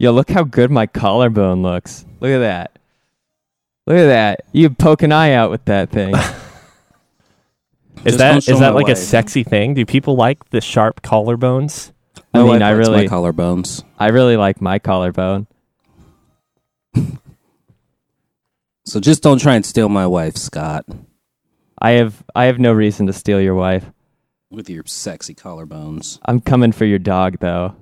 Yo, look how good my collarbone looks. Look at that. Look at that. You poke an eye out with that thing. Is Just that don't show is that my like a wife. sexy thing? Do people like the sharp collarbones? I My mean, wife I likes really, my collarbones. I really like my collarbone. So just don't try and steal my wife, Scott, I have, I have no reason to steal your wife. with your sexy collarbones. I'm coming for your dog, though.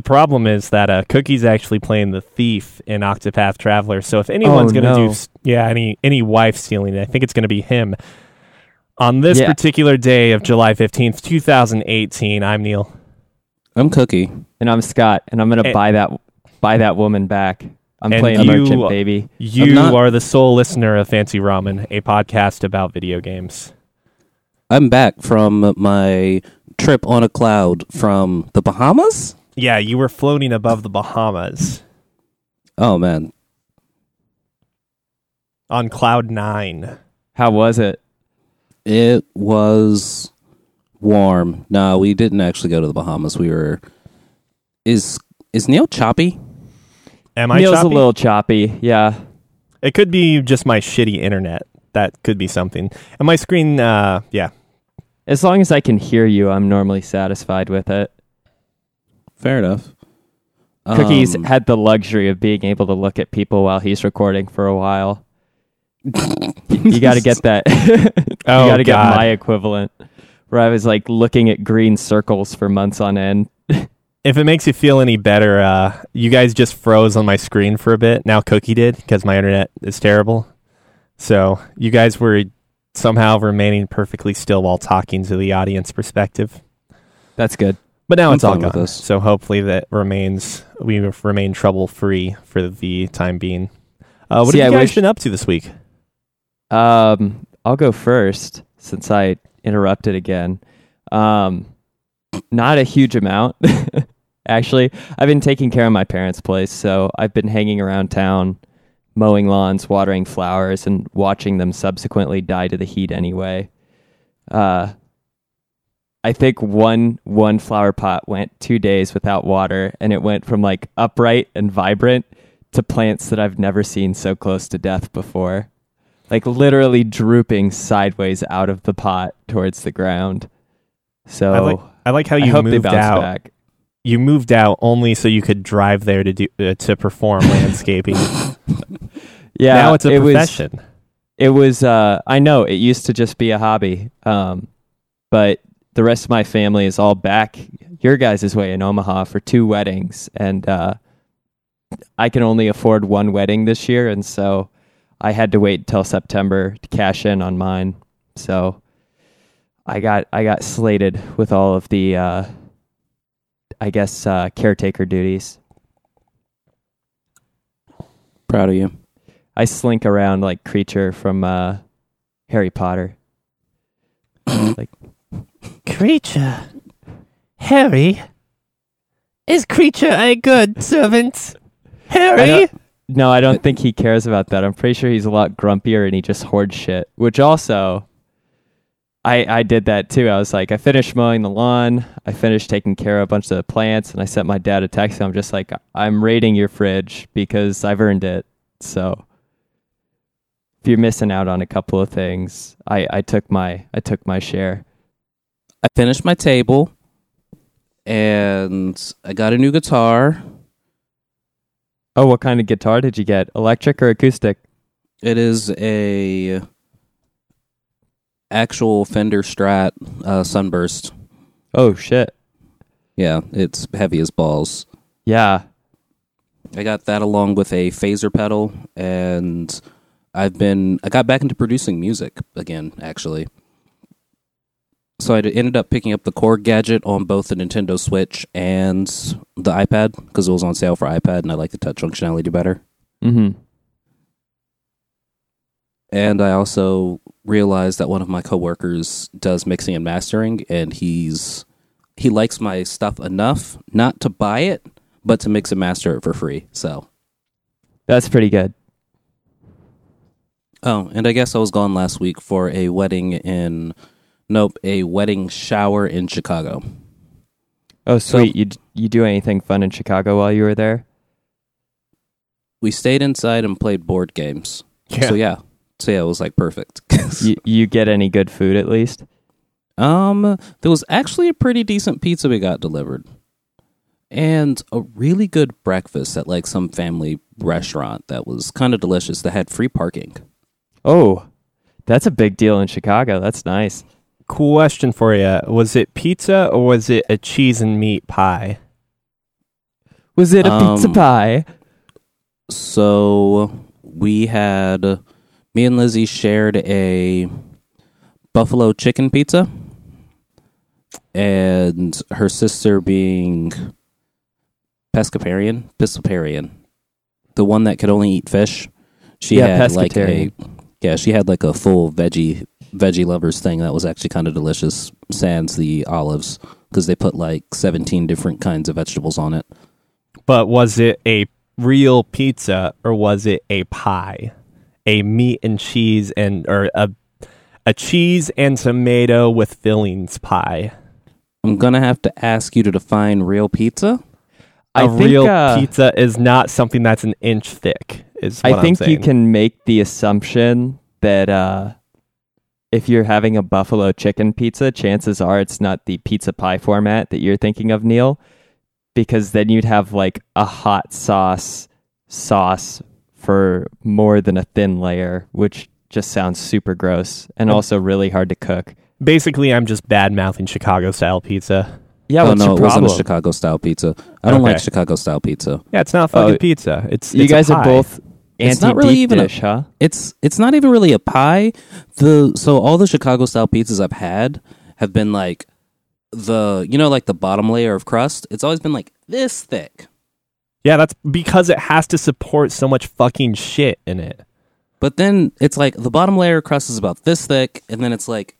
The problem is that uh, Cookie's actually playing the thief in Octopath Traveler. So if anyone's Oh, going to no. do, yeah, any any wife stealing, I think it's going to be him. On this Yeah. particular day of July fifteenth, two thousand eighteen, I'm Neil. I'm Cookie. And I'm Scott, and I'm gonna buy that, buy that woman back. I'm And playing you- merchant, baby. You not- are the sole listener of Fancy Ramen, a podcast about video games. I'm back from my trip on a cloud from the Bahamas. Yeah, you were floating above the Bahamas Oh man, on cloud nine. How was it? it was warm. No, we didn't actually go to the Bahamas. We were. Is is Neil choppy? Am I Neil's choppy? a little choppy. Yeah. It could be just my shitty internet. That could be something. And my screen, uh, yeah, As long as I can hear you, I'm normally satisfied with it. Fair enough. Cookies Um, had the luxury of being able to look at people while he's recording for a while. you got to get that. Oh, you got to get God. my equivalent, where I was like looking at green circles for months on end. If it makes you feel any better, uh, you guys just froze on my screen for a bit. Now Cookie did because my internet is terrible. So you guys were somehow remaining perfectly still while talking to the audience perspective. That's good. But now I'm it's all with gone. this. So hopefully that remains we remain trouble free for the time being. Uh, what See, have you I guys wish- been up to this week? Um, I'll go first since I interrupted again. Um, not a huge amount, actually. I've been taking care of my parents' place, so I've been hanging around town, mowing lawns, watering flowers, and watching them subsequently die to the heat anyway. Uh, I think one one flower pot went two days without water, and it went from like upright and vibrant to plants that I've never seen so close to death before like literally drooping sideways out of the pot towards the ground. So I like I like how I you hope moved out. back. You moved out only so you could drive there to do uh, to perform landscaping. Yeah, now it's a it was- it was. Uh, I know it used to just be a hobby, um, but the rest of my family is all back your guys' way in Omaha for two weddings, and uh, I can only afford one wedding this year, and so I had to wait until September to cash in on mine. So I got I got slated with all of the, uh, I guess, uh, caretaker duties. Proud of you. I slink around like Kreacher from uh, Harry Potter. like Kreacher, Harry, is Kreacher a good servant? I no, I don't think he cares about that. I'm pretty sure he's a lot grumpier and he just hoards shit. Which also, I I did that too. I was like, I finished mowing the lawn, I finished taking care of a bunch of the plants, and I sent my dad a text. I'm just like, I'm raiding your fridge because I've earned it. So if you're missing out on a couple of things, I I took my I took my share. I finished my table, and I got a new guitar. Oh, what kind of guitar did you get? Electric or acoustic? It is a actual Fender Strat uh, Sunburst. Oh shit. Yeah, it's heavy as balls. Yeah. I got that along with a phaser pedal, and I've been I got back into producing music again, actually. So I ended up picking up the Korg Gadget on both the Nintendo Switch and the iPad because it was on sale for iPad, and I like the touch functionality better. Mm-hmm. And I also realized that one of my coworkers does mixing and mastering, and he's he likes my stuff enough not to buy it, but to mix and master it for free. So, That's pretty good. oh, and I guess I was gone last week for a wedding in, nope, a wedding shower in Chicago. Oh, sweet. you you do anything fun in Chicago while you were there? we stayed inside and played board games. Yeah. So yeah, so yeah, it was like perfect. you, you get any good food at least? um, there was actually a pretty decent pizza we got delivered, and a really good breakfast at like some family restaurant that was kind of delicious. That had free parking. Oh, that's a big deal in Chicago. That's nice. Question for you: Was it pizza or was it a cheese and meat pie? Was it a pizza Um, pie? So we had me and Lizzie shared a buffalo chicken pizza, and her sister being pescatarian, piscitarian, the one that could only eat fish. She Yeah, had like a yeah, she had like a full veggie veggie lovers thing that was actually kind of delicious. Sans the olives because they put like seventeen different kinds of vegetables on it. But was it a real pizza or was it a pie? A meat and cheese and or a a cheese and tomato with fillings pie. I'm gonna have to ask you to define real pizza. I A think, real uh, pizza is not something that's an inch thick. Is what I I'm think you can make the assumption that uh, if you're having a buffalo chicken pizza, chances are it's not the pizza pie format that you're thinking of, Neil, because then you'd have like a hot sauce sauce for more than a thin layer, which just sounds super gross and also really hard to cook. Basically, I'm just bad mouthing Chicago style pizza. Yeah, oh no, your it wasn't a Chicago style pizza. I don't like Chicago style pizza. Yeah, it's not fucking Oh, pizza. It's you it's a guys are both It's not really even a- huh? It's it's not even really a pie. The so all the Chicago style pizzas I've had have been like the you know like the bottom layer of crust. It's always been like this thick. Yeah, that's because it has to support so much fucking shit in it. But then it's like the bottom layer of crust is about this thick, and then it's like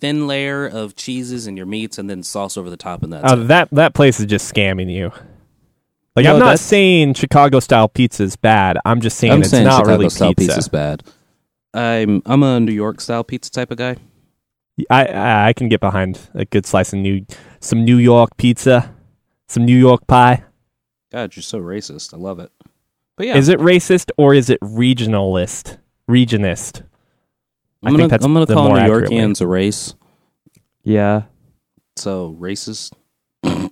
thin layer of cheeses and your meats, and then sauce over the top, and that's Uh, it. that that place is just scamming you. Like No, I'm not that's- saying Chicago style pizza is bad. I'm just saying I'm it's saying not Chicago really style pizza. pizza's bad. I'm I'm a New York style pizza type of guy. I, I I can get behind a good slice of new some New York pizza, some New York pie. God, you're so racist. I love it. But yeah, Is it racist or is it regionalist? Regionist. I I'm think gonna that's I'm gonna the call more New accurate way. Yorkians a race. Yeah. So racist.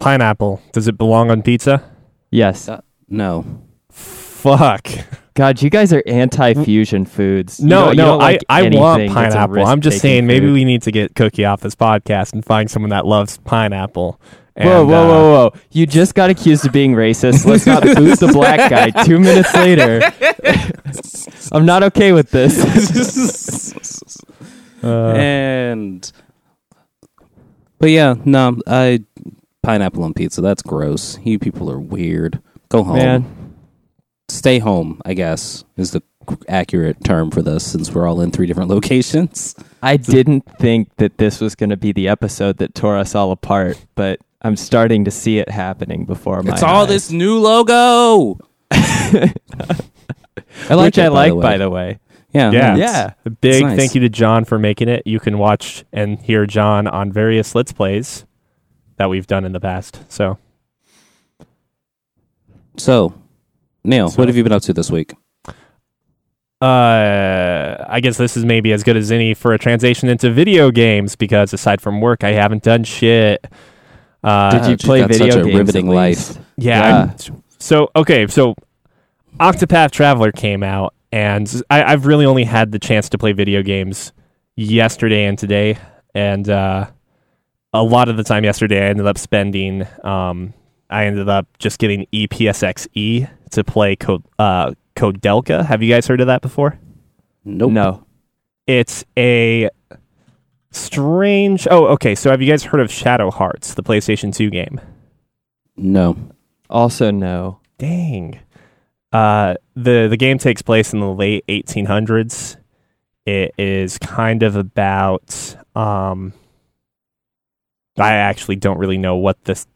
Pineapple. Does it belong on pizza? Yes. Uh, no. Fuck. God, you guys are anti-fusion foods. You No, you no, like I, I want anything that's a pineapple. I'm just risk-taking saying maybe we need to get Cookie off this podcast and find someone that loves pineapple. Whoa, whoa, uh, whoa, whoa! You just got accused of being racist. Let's not boot the black guy. Two minutes later, I'm not okay with this. uh, and but yeah, no, I pineapple on pizza. That's gross. You people are weird. Go home. Man, Stay home. I guess is the accurate term for this, since we're all in three different locations. I didn't think that this was going to be the episode that tore us all apart, but I'm starting to see it happening before my it's all eyes. this new logo. I which it, I like, way. by the way. Yeah, Yeah. Yeah. A big nice. thank you to John for making it. You can watch and hear John on various Let's Plays that we've done in the past. So, So, Neil, So- what have you been up to this week? uh, I guess this is maybe as good as any for a transition into video games because aside from work, I haven't done shit. Uh, Did you play video such a games? riveting life. Yeah. Yeah. So okay, so Octopath Traveler came out, and I, I've really only had the chance to play video games yesterday and today, and uh, a lot of the time yesterday, I ended up spending. Um, I ended up just getting EPSXE to play Code uh, Koudelka. Have you guys heard of that before? Nope. No. It's a strange. Oh, okay. So have you guys heard of Shadow Hearts, the PlayStation Two game? No. Also, no. Dang. Uh, the the game takes place in the late 1800s. It is kind of about. Um, I actually don't really know what this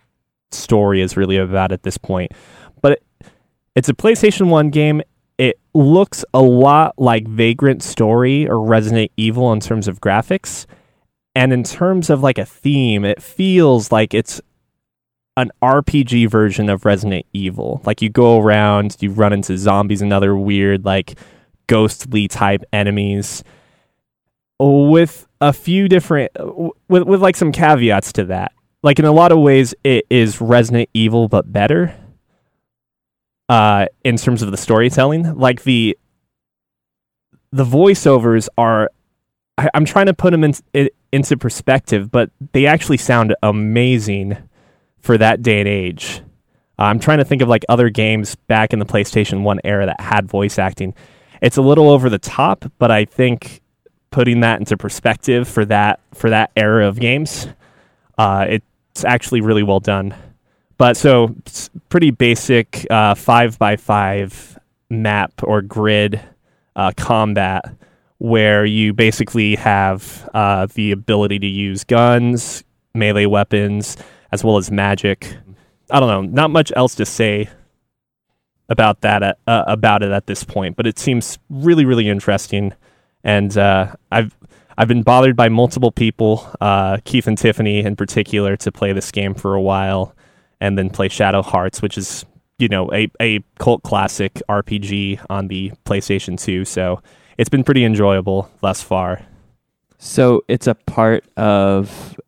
story is really about at this point, but it, it's a PlayStation One game. It looks a lot like Vagrant Story or Resident Evil in terms of graphics, and in terms of like a theme, it feels like it's an RPG version of Resident Evil. Like you go around, you run into zombies and other weird like ghostly type enemies with a few different with with like some caveats to that. Like in a lot of ways it is Resident Evil but better. Uh in terms of the storytelling, like the the voiceovers are I, am trying to put them in, in, into perspective, but they actually sound amazing for that day and age. Uh, I'm trying to think of like other games back in the PlayStation 1 era that had voice acting. It's a little over the top, but I think putting that into perspective for that for that era of games, uh, it's actually really well done. But so pretty basic uh, five by five map or grid uh, combat where you basically have uh, the ability to use guns, melee weapons, as well as magic. I don't know, not much else to say about that uh, about it at this point, but it seems really really interesting, and uh, I've I've been bothered by multiple people, uh, Keith and Tiffany in particular, to play this game for a while, and then play Shadow Hearts, which is you know a a cult classic RPG on the PlayStation Two. So it's been pretty enjoyable thus far. So it's a part of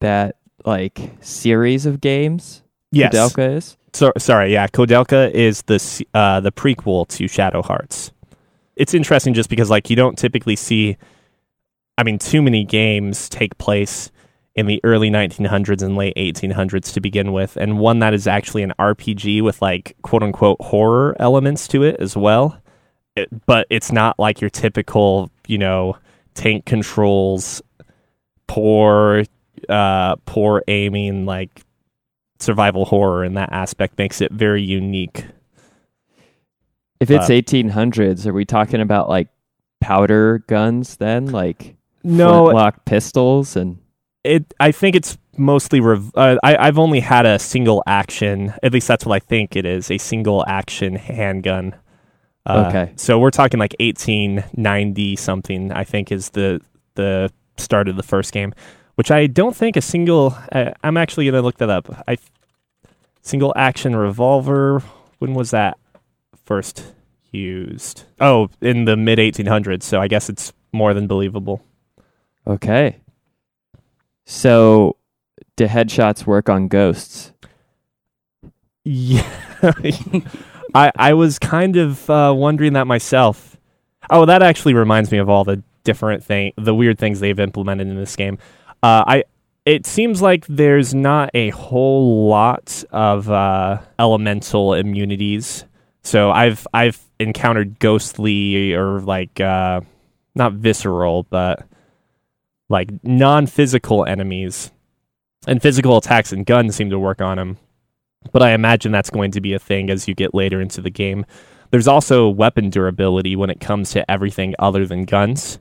that like series of games. Yes, Koudelka is. So sorry, yeah, Koudelka is the uh, the prequel to Shadow Hearts. It's interesting just because like you don't typically see, I mean, too many games take place in the early 1900s and late 1800s to begin with, and one that is actually an RPG with like quote unquote horror elements to it as well. It, but it's not like your typical, you know, tank controls, poor uh, poor aiming, like survival horror in that aspect makes it very unique. If it's uh, 1800s, are we talking about like powder guns then, like no lock pistols and? It, I think it's mostly. Rev- uh, I, I've only had a single action. At least that's what I think it is. A single action handgun. Uh, okay. So we're talking like 1890 something. I think is the the start of the first game which I don't think a single. Uh, I'm actually going to look that up. I single action revolver. When was that first used? Oh, in the mid 1800s. So I guess it's more than believable. Okay. So, do headshots work on ghosts? Yeah, I I was kind of uh, wondering that myself. Oh, that actually reminds me of all the different thing, the weird things they've implemented in this game. Uh, I it seems like there's not a whole lot of uh, elemental immunities. So I've I've encountered ghostly or like uh, not visceral, but like non-physical enemies, and physical attacks and guns seem to work on them. But I imagine that's going to be a thing as you get later into the game. There's also weapon durability when it comes to everything other than guns.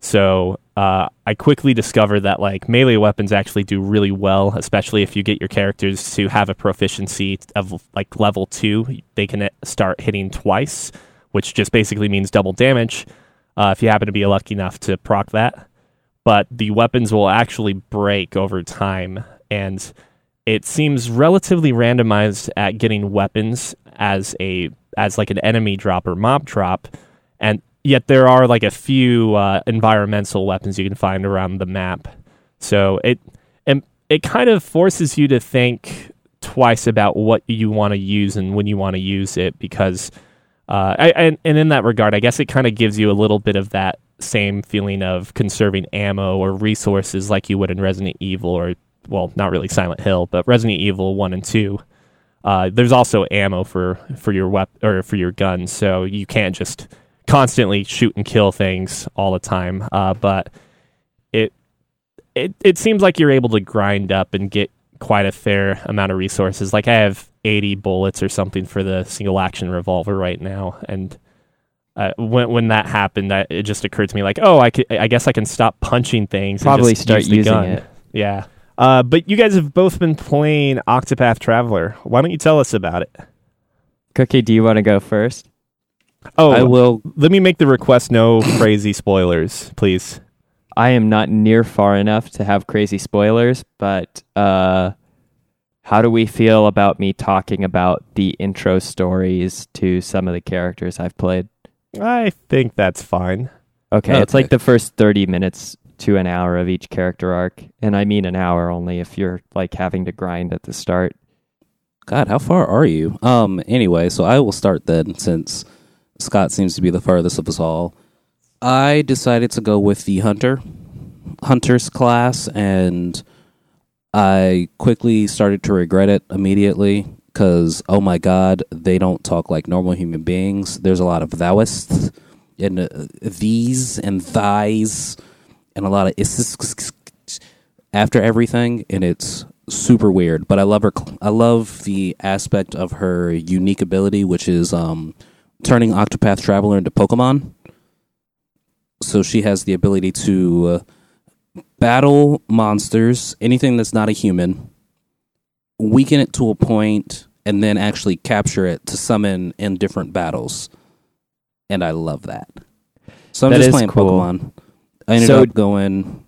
So uh, I quickly discovered that like melee weapons actually do really well, especially if you get your characters to have a proficiency of like level two. They can start hitting twice, which just basically means double damage. Uh, if you happen to be lucky enough to proc that, but the weapons will actually break over time, and it seems relatively randomized at getting weapons as a as like an enemy drop or mob drop, and yet there are like a few uh, environmental weapons you can find around the map. So it and it kind of forces you to think twice about what you want to use and when you want to use it because uh, I, and, and in that regard, I guess it kind of gives you a little bit of that same feeling of conserving ammo or resources like you would in Resident Evil or well, not really Silent Hill, but Resident Evil one and two. Uh, there's also ammo for for your weapon or for your gun, so you can't just constantly shoot and kill things all the time. Uh, but it it it seems like you're able to grind up and get quite a fair amount of resources. Like I have 80 bullets or something for the single action revolver right now, and uh, when when that happened, that it just occurred to me like, oh, I could, I guess I can stop punching things. Probably start use using gun. it. Yeah. Uh, but you guys have both been playing Octopath Traveler. Why don't you tell us about it? Cookie, do you want to go first? Oh, I will. Let me make the request. No crazy spoilers, please. I am not near far enough to have crazy spoilers, but uh, how do we feel about me talking about the intro stories to some of the characters I've played? I think that's fine. Okay, it's like the first 30 minutes to an hour of each character arc. And I mean an hour only if you're like having to grind at the start. God, how far are you? Um. Anyway, so I will start then, since Scott seems to be the farthest of us all. I decided to go with the hunter, hunter's class, and I quickly started to regret it immediately because oh my god, they don't talk like normal human beings. There's a lot of thouists and uh, these and thighs and a lot of is after everything, and it's super weird. But I love her. I love the aspect of her unique ability, which is um, turning Octopath Traveler into Pokemon. So she has the ability to uh, battle monsters, anything that's not a human, weaken it to a point, and then actually capture it to summon in different battles. And I love that. So I'm That just playing cool. Pokemon. I ended So- up going.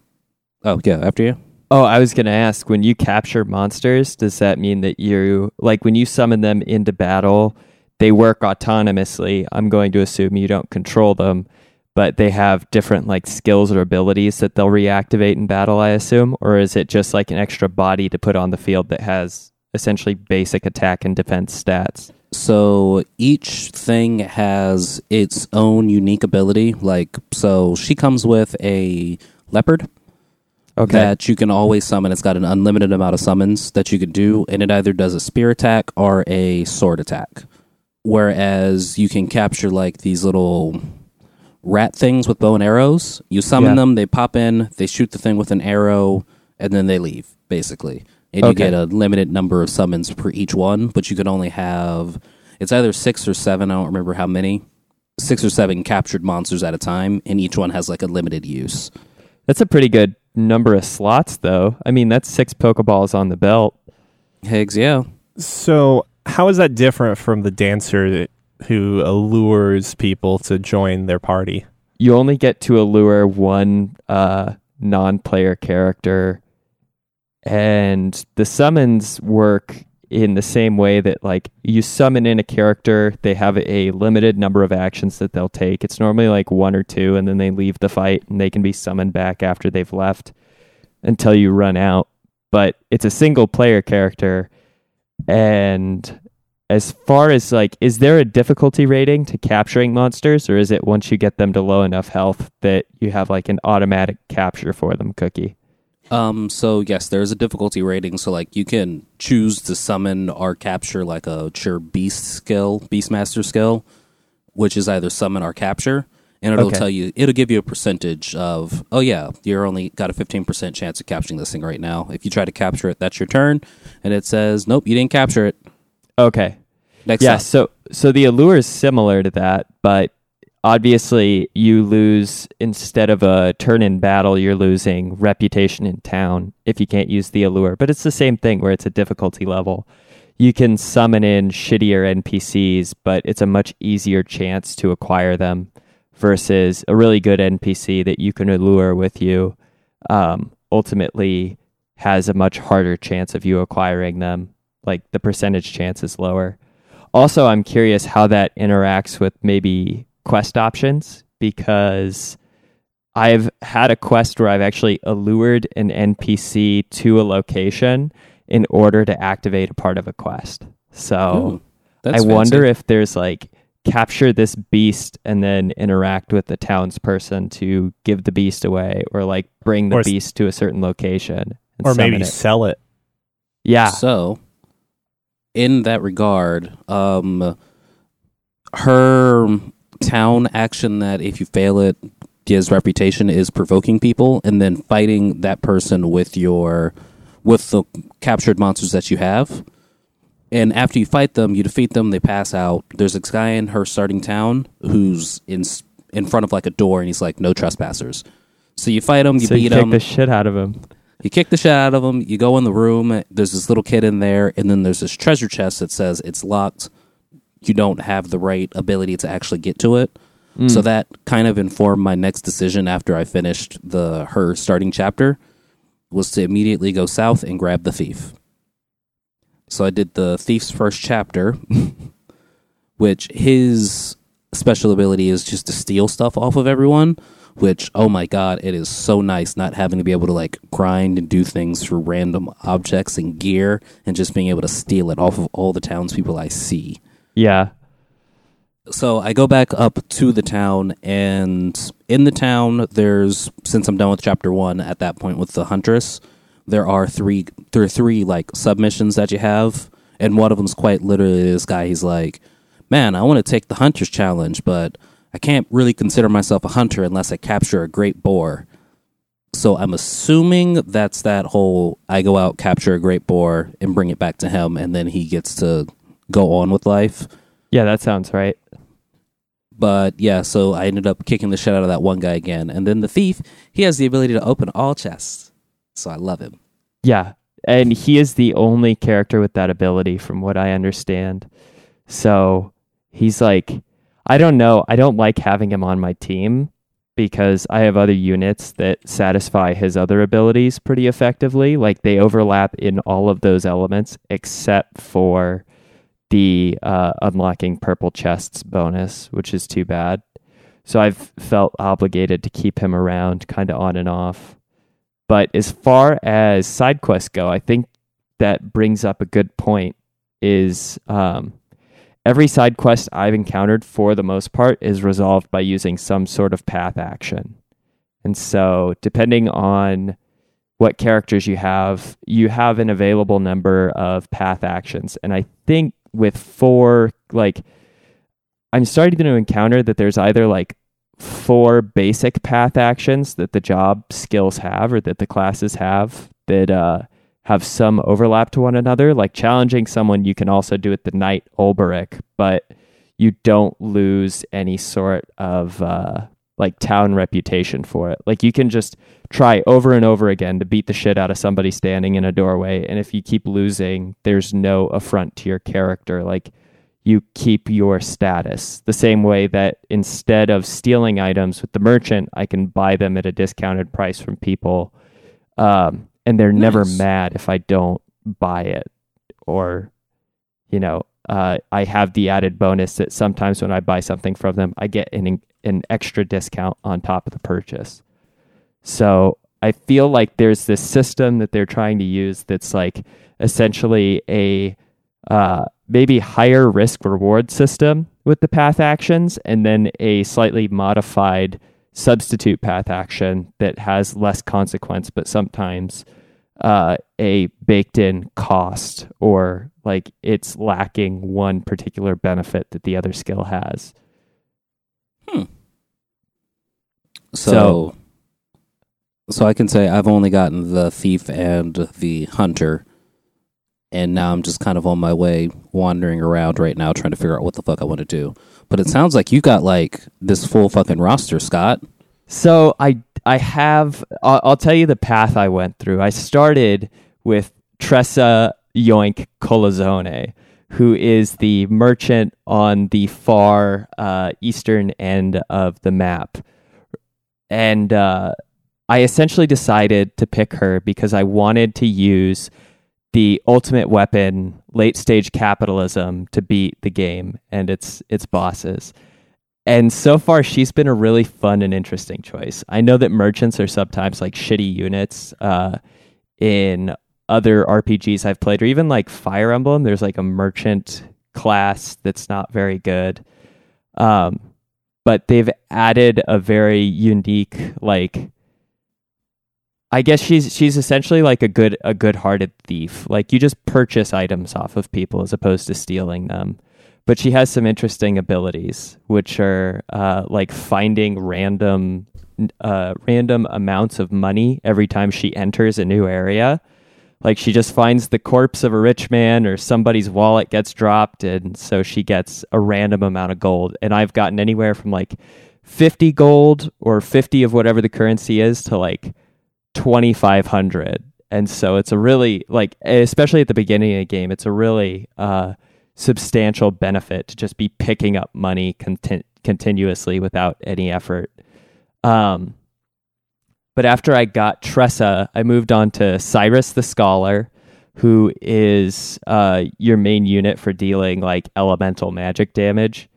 Oh yeah, after you. Oh, I was going to ask when you capture monsters, does that mean that you, like when you summon them into battle, they work autonomously? I'm going to assume you don't control them, but they have different like skills or abilities that they'll reactivate in battle, I assume? Or is it just like an extra body to put on the field that has essentially basic attack and defense stats? So each thing has its own unique ability. Like, so she comes with a leopard Okay. that you can always summon. It's got an unlimited amount of summons that you can do, and it either does a spear attack or a sword attack. Whereas you can capture like these little rat things with bow and arrows. You summon Yeah. them, they pop in, they shoot the thing with an arrow, and then they leave, basically. And you get a limited number of summons per each one, but you can only have it's either six or seven, I don't remember how many. Six or seven captured monsters at a time, and each one has like a limited use. That's a pretty good number of slots, though. I mean, that's six Pokeballs on the belt. Higgs, yeah. So, how is that different from the dancer that, who allures people to join their party? you only get to allure one uh, non-player character and the summons work in the same way that like you summon in a character they have a limited number of actions that they'll take it's normally like one or two and then they leave the fight and they can be summoned back after they've left until you run out but it's a single player character and as far as like is there a difficulty rating to capturing monsters or is it once you get them to low enough health that you have like an automatic capture for them cookie Um, so yes, there's a difficulty rating. So like you can choose to summon or capture like a sure beast skill, beastmaster skill, which is either summon or capture. And it'll Okay. tell you it'll give you a percentage of oh yeah, you're only got a fifteen percent chance of capturing this thing right now. If you try to capture it, that's your turn. And it says, Nope, you didn't capture it. okay Next yeah up. so so the allure is similar to that but obviously you lose instead of a turn in battle you're losing reputation in town if you can't use the allure but it's the same thing where it's a difficulty level you can summon in shittier npcs but it's a much easier chance to acquire them versus a really good npc that you can allure with you um, ultimately has a much harder chance of you acquiring them like the percentage chance is lower also, I'm curious how that interacts with maybe quest options because I've had a quest where I've actually allured an NPC to a location in order to activate a part of a quest. So Ooh, I that's wonder fancy. if there's like capture this beast and then interact with the townsperson to give the beast away or like bring the Or beast to a certain location and Or maybe it. sell it. yeah So, in that regard, um, her town action that if you fail it gives reputation is provoking people, and then fighting that person with your with the captured monsters that you have. And after you fight them, you defeat them. They pass out. There's a guy in her starting town who's in in front of like a door, and he's like, "No trespassers." So you fight him, you so beat you kick him, the shit out of him you kick the shit out of him. You go in the room. There's this little kid in there, and then there's this treasure chest that says it's locked. You don't have the right ability to actually get to it. Hmm. So that kind of informed my next decision after I finished the her starting chapter was to immediately go south and grab the thief. So I did the Thief's first chapter, which his special ability is just to steal stuff off of everyone. Which, oh my god, it is so nice not having to be able to like grind and do things through random objects and gear and just being able to steal it off of all the townspeople I see. Yeah. So I go back up to the town, and in the town, there's since I'm done with chapter one at that point with the huntress, there are three there are three like submissions that you have, and one of them's quite literally this guy. He's like, "Man, I want to take the hunter's challenge, but I can't really consider myself a hunter unless I capture a great boar." So I'm assuming that's that whole I go out, capture a great boar, and bring it back to him, and then he gets to go on with life. Yeah, that sounds right. But yeah, so I ended up kicking the shit out of that one guy again. And then the thief, he has the ability to open all chests. So I love him. Yeah. And he is the only character with that ability, from what I understand. So he's like, I don't know. I don't like having him on my team because I have other units that satisfy his other abilities pretty effectively. Like they overlap in all of those elements except for the uh, unlocking purple chests bonus, which is too bad. So I've felt obligated to keep him around kind of on and off. But as far as side quests go, I think that brings up a good point. Is um, every side quest I've encountered for the most part is resolved by using some sort of path action. And so, depending on what characters you have, you have an available number of path actions. And I think with four, like, I'm starting to encounter that there's either like four basic path actions that the job skills have or that the classes have that uh, have some overlap to one another. Like challenging someone, you can also do it the Knight Olberic, but you don't lose any sort of uh, like town reputation for it. Like you can just try over and over again to beat the shit out of somebody standing in a doorway, and if you keep losing, there's no affront to your character. Like you keep your status the same way that instead of stealing items with the merchant, I can buy them at a discounted price from people. Um, and they're never mad if I don't buy it or, you know, uh, I have the added bonus that sometimes when I buy something from them, I get an, an extra discount on top of the purchase. So I feel like there's this system that they're trying to use that's like essentially a uh, maybe higher risk reward system with the path actions, and then a slightly modified substitute path action that has less consequence, but sometimes uh, a baked in cost or like it's lacking one particular benefit that the other skill has. Hmm. So, so I can say I've only gotten the thief and the hunter, and now I'm just kind of on my way, wandering around right now, trying to figure out what the fuck I want to do. But it sounds like you got like this full fucking roster, Scott. So I I have I'll, I'll tell you the path I went through. I started with Tressa Yoink Colazone, who is the merchant on the far uh, eastern end of the map, and uh, I essentially decided to pick her because I wanted to use the ultimate weapon, late stage capitalism, to beat the game and its its bosses. And so far, she's been a really fun and interesting choice. I know that merchants are sometimes like shitty units uh, in other RPGs I've played, or even like Fire Emblem. There's like a merchant class that's not very good. Um, but they've added a very unique, like, I guess she's she's essentially like a good a good hearted thief. Like you just purchase items off of people as opposed to stealing them but she has some interesting abilities, which are uh, like finding random uh, random amounts of money every time she enters a new area. Like she just finds the corpse of a rich man or somebody's wallet gets dropped, and so she gets a random amount of gold. And I've gotten anywhere from like fifty gold or fifty of whatever the currency is to like twenty five hundred. And so it's a really like, especially at the beginning of the game, it's a really uh, substantial benefit to just be picking up money contin- continuously without any effort. Um, but after I got Tressa, I moved on to Cyrus the Scholar, who is uh, your main unit for dealing like elemental magic damage.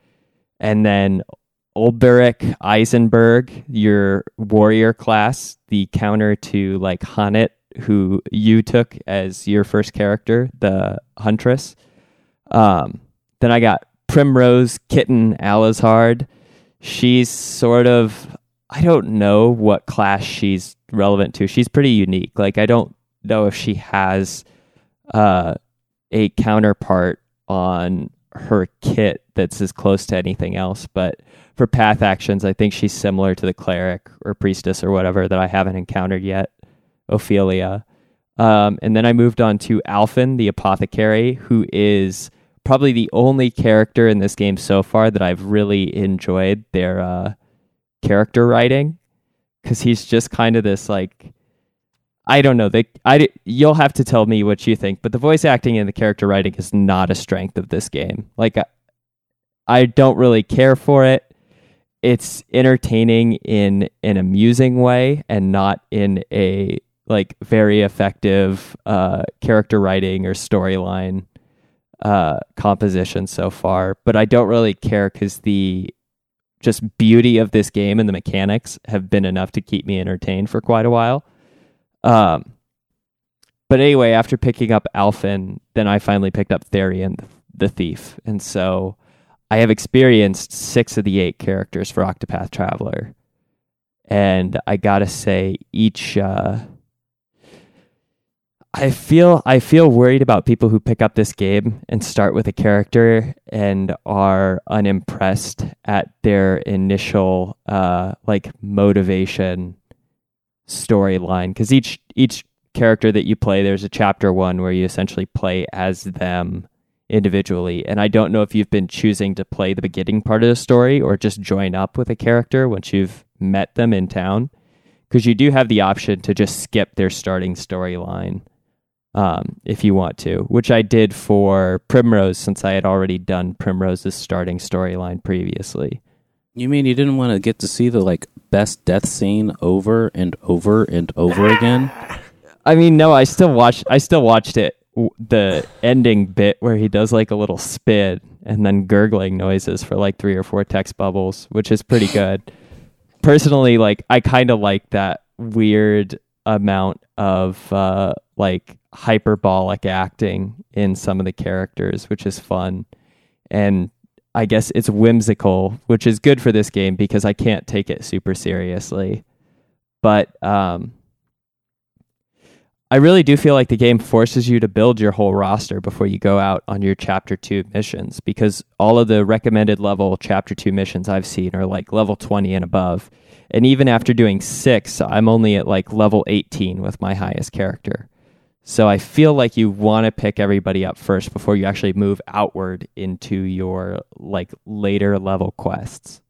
And then Olberic Eisenberg, your warrior class, the counter to like H'aanit, who you took as your first character, the Huntress. Um, then I got Primrose Kitten Alizard. She's sort of I don't know what class she's relevant to. She's pretty unique. Like I don't know if she has uh, a counterpart on her kit that's as close to anything else. But for path actions, I think she's similar to the cleric or priestess or whatever that I haven't encountered yet, Ophilia. Um, and then I moved on to Alfyn, the apothecary, who is probably the only character in this game so far that I've really enjoyed their uh, character writing because he's just kind of this like I don't know. They, I, you'll have to tell me what you think, but the voice acting and the character writing is not a strength of this game. Like, I, I don't really care for it. It's entertaining in an amusing way and not in a like very effective uh, character writing or storyline uh, composition so far. But I don't really care because the just beauty of this game and the mechanics have been enough to keep me entertained for quite a while. Um, but anyway, after picking up Alfyn, then I finally picked up Therion, the thief, and so I have experienced six of the eight characters for Octopath Traveler, and I gotta say, each uh, I feel I feel worried about people who pick up this game and start with a character and are unimpressed at their initial uh, like motivation storyline because each each character that you play there's a chapter one where you essentially play as them individually. And i don't know if you've been choosing to play the beginning part of the story or just join up with a character once you've met them in town because you do have the option to just skip their starting storyline um, if you want to which i did for primrose since i had already done primrose's starting storyline previously You mean you didn't want to get to see the like best death scene over and over and over again? I mean, no, I still watched. I still watched it. The ending bit where he does like a little spit and then gurgling noises for like three or four text bubbles, which is pretty good. Personally, like I kind of like that weird amount of uh, like hyperbolic acting in some of the characters, which is fun. And I guess it's whimsical, which is good for this game because I can't take it super seriously. But um, I really do feel like the game forces you to build your whole roster before you go out on your chapter 2 missions because all of the recommended level chapter 2 missions I've seen are like level 20 and above. And even after doing 6, I'm only at like level 18 with my highest character. So I feel like you want to pick everybody up first before you actually move outward into your like later level quests.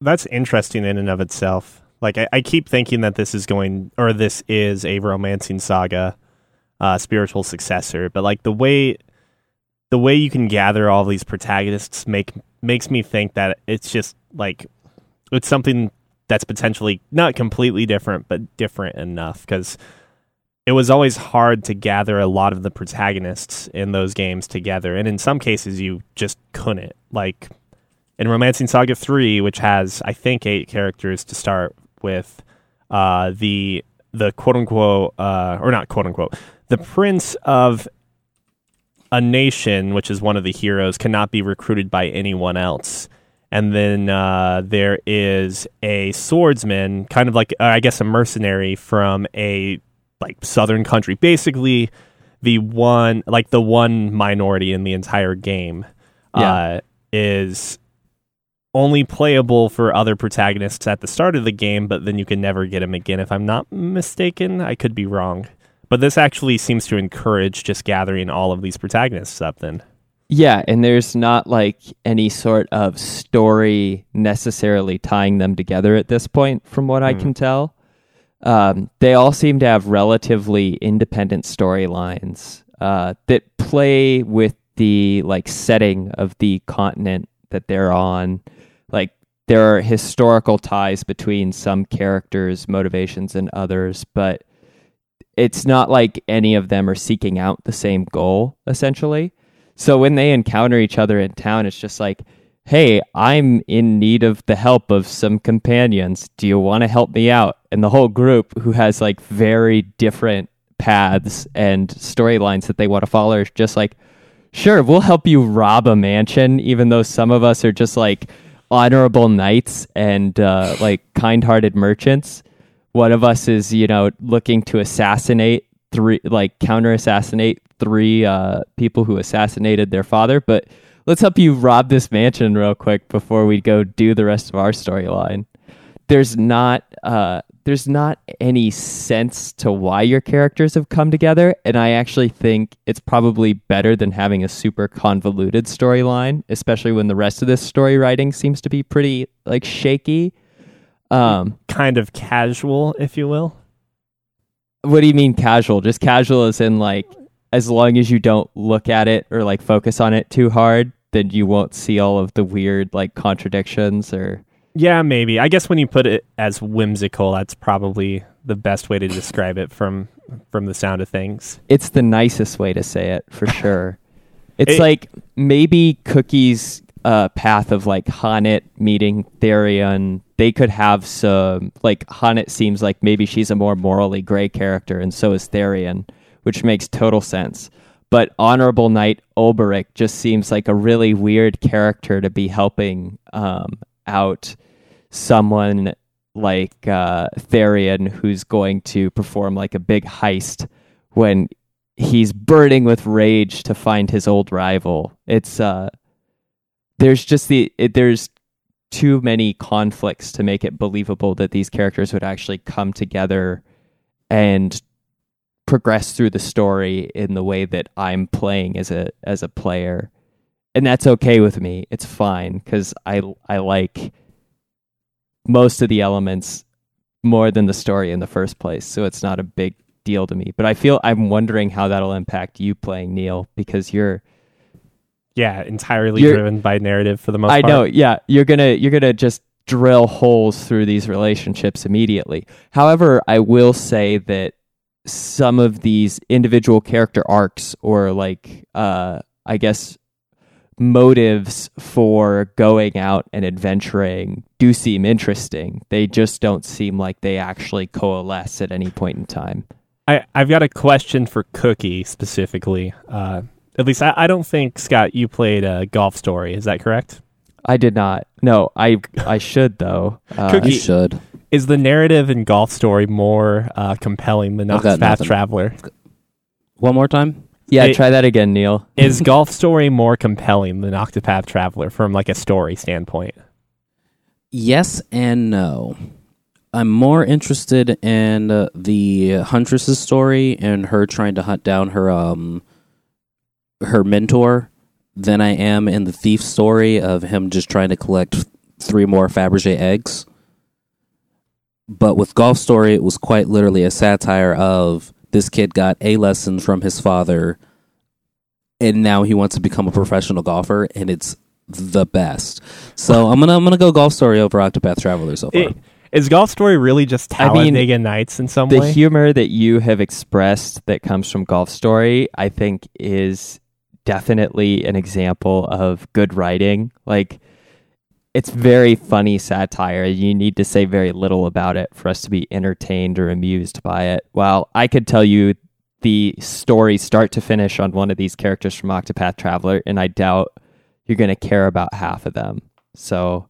That's interesting in and of itself. Like I, I keep thinking that this is going or this is a romancing saga, uh, spiritual successor. But like the way the way you can gather all these protagonists make makes me think that it's just like it's something that's potentially not completely different, but different enough because it was always hard to gather a lot of the protagonists in those games together, and in some cases you just couldn't. Like in Romancing Saga 3, which has I think eight characters to start with, uh, the the quote unquote uh, or not quote unquote the prince of a nation, which is one of the heroes, cannot be recruited by anyone else. And then uh, there is a swordsman, kind of like uh, I guess a mercenary from a like southern country, basically the one like the one minority in the entire game Yeah. uh, is only playable for other protagonists at the start of the game, but then you can never get him again. If I'm not mistaken, I could be wrong. But this actually seems to encourage just gathering all of these protagonists up then. Yeah, and there's not like any sort of story necessarily tying them together at this point, from what I Hmm. can tell. Um, they all seem to have relatively independent storylines uh, that play with the like setting of the continent that they're on. Like there are historical ties between some characters' motivations and others, but it's not like any of them are seeking out the same goal essentially. So when they encounter each other in town, it's just like, "Hey, I'm in need of the help of some companions. Do you want to help me out?" And the whole group, who has like very different paths and storylines that they want to follow, is just like, "Sure, we'll help you rob a mansion," even though some of us are just like honorable knights and uh, like kind-hearted merchants. One of us is, you know, looking to assassinate three, like counter assassinate three uh, people who assassinated their father. But let's help you rob this mansion real quick before we go do the rest of our storyline. There's not, uh, there's not any sense to why your characters have come together, and I actually think it's probably better than having a super convoluted storyline, especially when the rest of this story writing seems to be pretty like shaky. Um, Kind of casual, if you will. what do you mean casual? Just casual as in like as long as you don't look at it or like focus on it too hard, then you won't see all of the weird like contradictions or Yeah, maybe. I guess when you put it as whimsical, that's probably the best way to describe it from from the sound of things. it's the nicest way to say it for sure. It's It- like maybe Cookie's uh, path of like H'aanit meeting Therion, they could have some like H'aanit seems like maybe she's a more morally gray character, and so is Therion, which makes total sense. But Honorable Knight Olberic just seems like a really weird character to be helping um, out someone like uh, Therion who's going to perform like a big heist when he's burning with rage to find his old rival. It's uh there's just the it, there's too many conflicts to make it believable that these characters would actually come together and progress through the story in the way that I'm playing as a as a player. And that's okay with me. It's fine cuz I I like most of the elements more than the story in the first place. So it's not a big deal to me. But I feel I'm wondering how that'll impact you playing Neil because you're Yeah, entirely You're- driven by narrative for the most I part. know, yeah, you're going to you're going to just drill holes through these relationships immediately. However, I will say that some of these individual character arcs or like uh I guess motives for going out and adventuring do seem interesting. They just don't seem like they actually coalesce at any point in time. I, I've got a question for Cookie specifically. Uh, at least I, I don't think Scott you played a golf story. Is that correct? I did not. No, I I should though. Uh, You Cookie- should. Is the narrative in Golf Story more uh, compelling than I've got Octopath nothing. Traveler? One more time. yeah, it- try that again, Neil. Is Golf Story more compelling than Octopath Traveler from like a story standpoint? Yes and no. I'm more interested in uh, the huntress's story and her trying to hunt down her um her mentor than I am in the thief story of him just trying to collect three more Fabergé eggs. But with Golf Story, it was quite literally a satire of this kid got a lesson from his father, and now he wants to become a professional golfer, and it's the best. So I'm gonna I'm gonna go Golf Story over Octopath Traveler so far. It- Is Golf Story really just I mean, Talladega Nights in some the way? The humor that you have expressed that comes from Golf Story, I think, is definitely an example of good writing. Like, it's very funny satire. You need to say very little about it for us to be entertained or amused by it. While I could tell you the story start to finish on one of these characters from Octopath Traveler, and I doubt you're going to care about half of them. So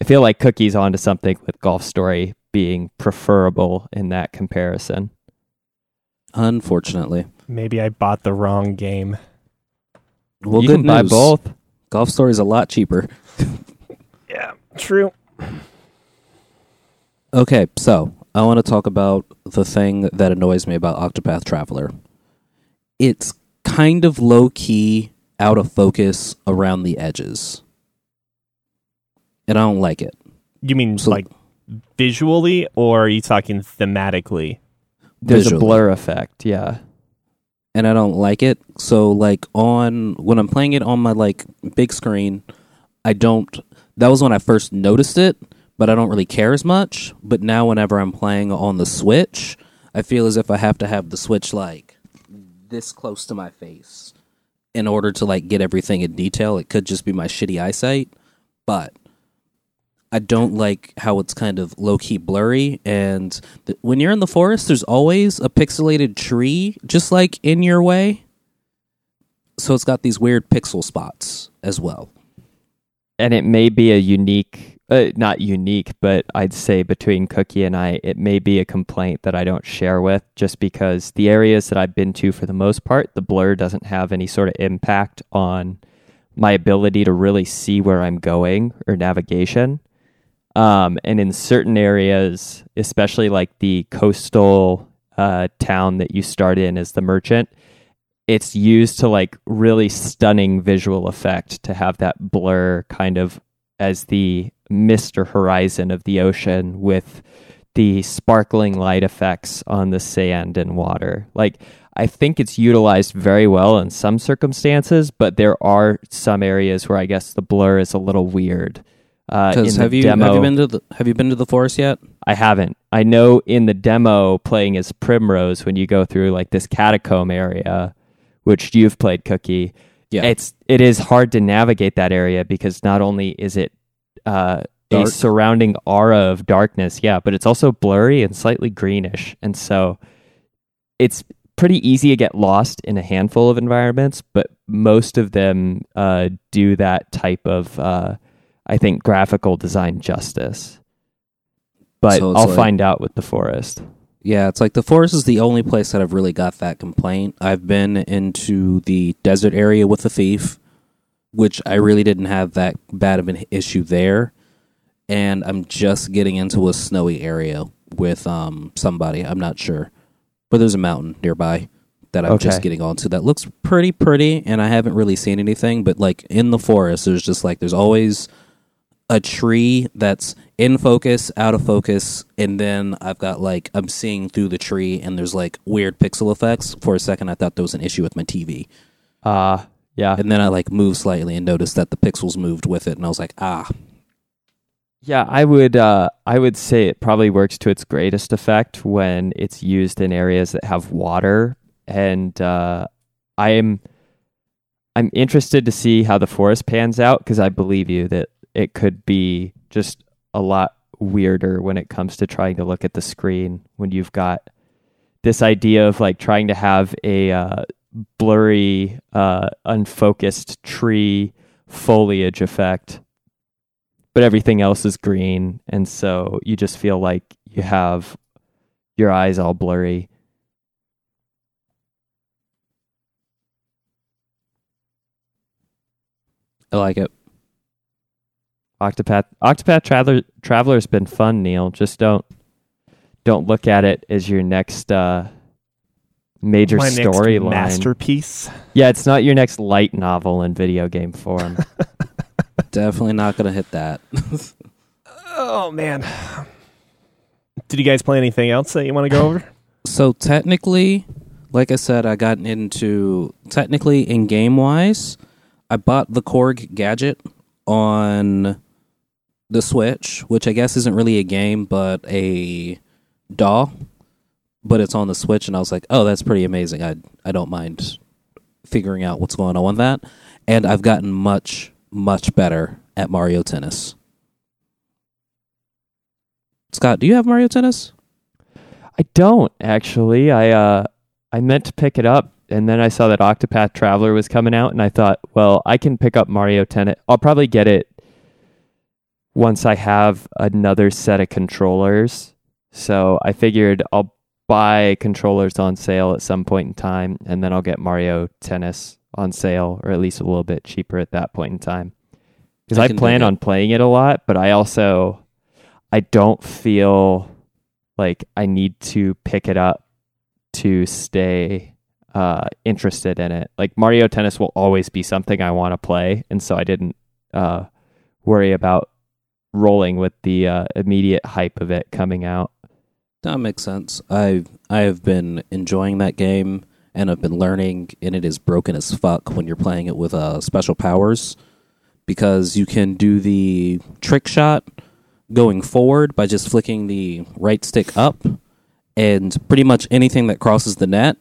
I feel like Cookie's onto something with Golf Story being preferable in that comparison. Unfortunately, Maybe I bought the wrong game. well, you good can buy both. Golf Story is a lot cheaper. Yeah, true. Okay, so I want to talk about the thing that annoys me about Octopath Traveler. It's kind of low key, out of focus around the edges. And I don't like it. You mean So- like visually, or are you talking thematically? There's Visually. a blur effect, yeah. and I don't like it. So like on when I'm playing it on my like big screen, I don't that was when I first noticed it, but I don't really care as much. But now whenever I'm playing on the Switch, I feel as if I have to have the switch like this close to my face in order to like get everything in detail. It could just be my shitty eyesight, but I don't like how it's kind of low key blurry. And th- when you're in the forest, there's always a pixelated tree just like in your way. So it's got these weird pixel spots as well. And it may be a unique uh, not unique but i'd say between cookie and i it may be a complaint that i don't share with just because the areas that i've been to for the most part the blur doesn't have any sort of impact on my ability to really see where i'm going or navigation. Um, and in certain areas especially like the coastal uh, town that you start in as the merchant it's used to like really stunning visual effect to have that blur kind of as the mist or horizon of the ocean with the sparkling light effects on the sand and water. Like I think it's utilized very well in some circumstances, but there are some areas where I guess the blur is a little weird. Uh, have you demo, have you been to the have you been to the forest yet? I haven't. I know in the demo playing as Primrose when you go through like this catacomb area, which you've played Cookie. Yeah. It's it is hard to navigate that area because not only is it uh, a surrounding aura of darkness, yeah, but it's also blurry and slightly greenish, and so it's pretty easy to get lost in a handful of environments. But most of them uh, do that type of, uh, I think, graphical design justice. But So I'll like- find out with the forest. Yeah, it's like the forest is the only place that I've really got that complaint. I've been into the desert area with the thief, which I really didn't have that bad of an issue there. And I'm just getting into a snowy area with um somebody. I'm not sure. But there's a mountain nearby that I'm just getting onto that looks pretty pretty and I haven't really seen anything, but like in the forest there's just like there's always a tree that's in focus, out of focus, and then I've got like I'm seeing through the tree and there's like weird pixel effects. For a second I thought there was an issue with my TV. Uh yeah. And then I like moved slightly and noticed that the pixels moved with it and I was like, "Ah, Yeah, I would uh, I would say it probably works to its greatest effect when it's used in areas that have water, and uh, I'm I'm interested to see how the forest pans out because I believe you that it could be just a lot weirder when it comes to trying to look at the screen when you've got this idea of like trying to have a uh, blurry, uh, unfocused tree foliage effect but everything else is green and so you just feel like you have your eyes all blurry I like it." Octopath octopath traveler traveler's been fun neil just don't don't look at it as your next uh major My storyline masterpiece. yeah it's not your next light novel in video game form Definitely not going to hit that. Oh man. Did you guys play anything else that you want to go over? So technically, like I said, I got into technically in game wise, I bought the Korg gadget on the Switch, which I guess isn't really a game but a DAW, but it's on the Switch, and I was like, oh, that's pretty amazing. I I don't mind figuring out what's going on with that, and I've gotten much much better at Mario Tennis. Scott, do you have Mario Tennis? i don't actually i uh i meant to pick it up and then i saw that octopath traveler was coming out and i thought well i can pick up mario tennis i'll probably get it once i have another set of controllers. So i figured i'll buy controllers on sale at some point in time and then i'll get mario tennis on sale or at least a little bit cheaper at that point in time. Because I I, plan on playing it a lot but i also i don't feel like I need to pick it up to stay uh, interested in it. Like Mario Tennis will always be something I want to play, and so I didn't uh, worry about rolling with the uh, immediate hype of it coming out. That makes sense. I I have been enjoying that game and I've been learning and it is broken as fuck when you're playing it with uh special powers because you can do the trick shot going forward by just flicking the right stick up and pretty much anything that crosses the net,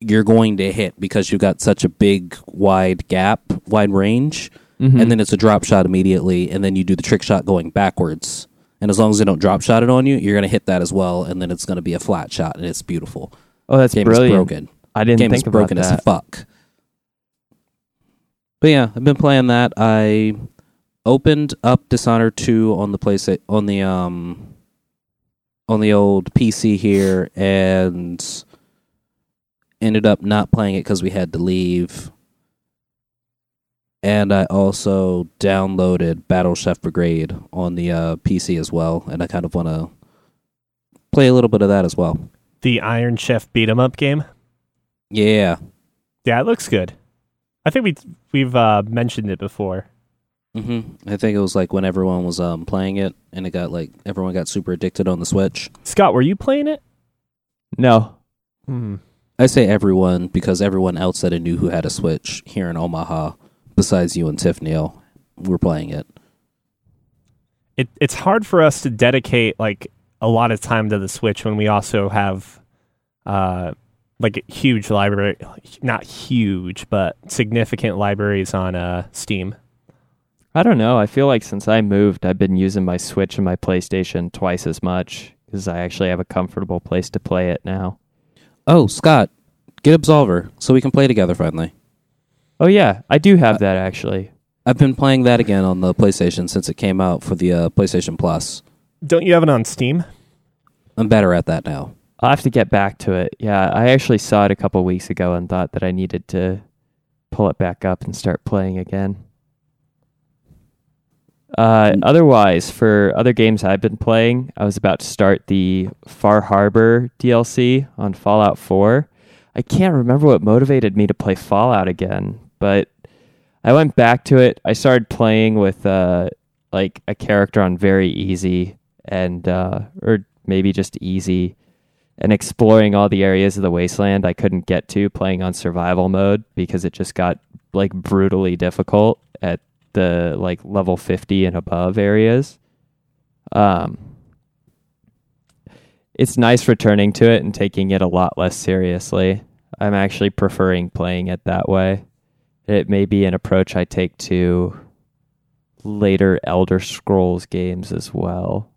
you're going to hit because you've got such a big, wide gap, wide range, Mhm. and then it's a drop shot immediately, and then you do the trick shot going backwards. And as long as they don't drop shot it on you, you're going to hit that as well, and then it's going to be a flat shot, and it's beautiful. oh, that's Game brilliant. is broken. I didn't Game think is broken that. as fuck. But yeah, I've been playing that. I opened up Dishonored 2 on the place on the um on the old PC here and ended up not playing it cuz we had to leave. And I also downloaded Battle Chef Brigade on the uh, PC as well, and I kind of want to play a little bit of that as well. The Iron Chef beat 'em up game. Yeah. Yeah, it looks good. I think we we've uh, mentioned it before. hmm I think it was like when everyone was um playing it, and it got like everyone got super addicted on the Switch. Scott, were you playing it? No. Hmm. I say everyone because everyone else that I knew who had a Switch here in Omaha, besides you and Tiff Neal, were playing it. It it's hard for us to dedicate like a lot of time to the Switch when we also have uh like a huge library not huge, but significant libraries on uh Steam. I don't know. I feel like since I moved, I've been using my Switch and my PlayStation twice as much because I actually have a comfortable place to play it now. Oh, Scott, get Absolver so we can play together finally. Oh yeah, I do have that actually. I've been playing that again on the PlayStation since it came out for the uh, PlayStation Plus. Don't you have it on Steam? I'm better at that now. I'll have to get back to it. Yeah, I actually saw it a couple weeks ago and thought that I needed to pull it back up and start playing again. Uh, otherwise, for other games I've been playing, I was about to start the Far Harbor DLC on Fallout 4. I can't remember what motivated me to play Fallout again, but I went back to it. I started playing with uh, like a character on very easy and uh, or maybe just easy and exploring all the areas of the wasteland I couldn't get to playing on survival mode because it just got like brutally difficult at the like level 50 and above areas. Um it's nice returning to it and taking it a lot less seriously. I'm actually preferring playing it that way. It may be an approach I take to later Elder Scrolls games as well.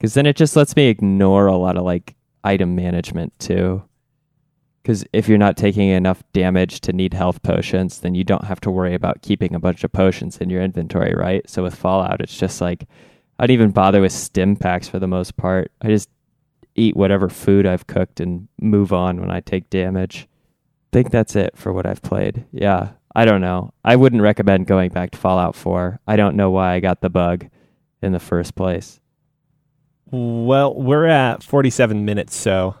Cuz then it just lets me ignore a lot of like item management too. Because if you're not taking enough damage to need health potions, then you don't have to worry about keeping a bunch of potions in your inventory, right? So with Fallout, it's just like I don't even bother with stim packs for the most part. I just eat whatever food I've cooked and move on when I take damage. I think that's it for what I've played. Yeah, I don't know. I wouldn't recommend going back to Fallout 4. I don't know why I got the bug in the first place. Well, we're at 47 minutes, so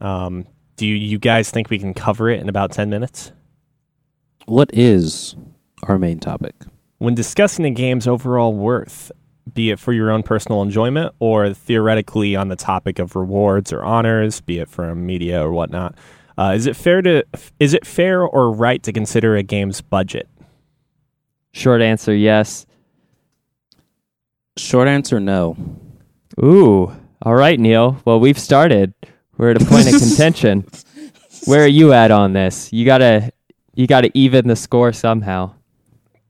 um, do you, you guys think we can cover it in about 10 minutes? What is our main topic? When discussing a game's overall worth, be it for your own personal enjoyment or theoretically on the topic of rewards or honors, be it from media or whatnot, uh, is it fair to is it fair or right to consider a game's budget? Short answer, yes. Short answer no. Ooh. All right, Neil. Well, we've started. We're at a point of contention. Where are you at on this? You gotta you gotta even the score somehow.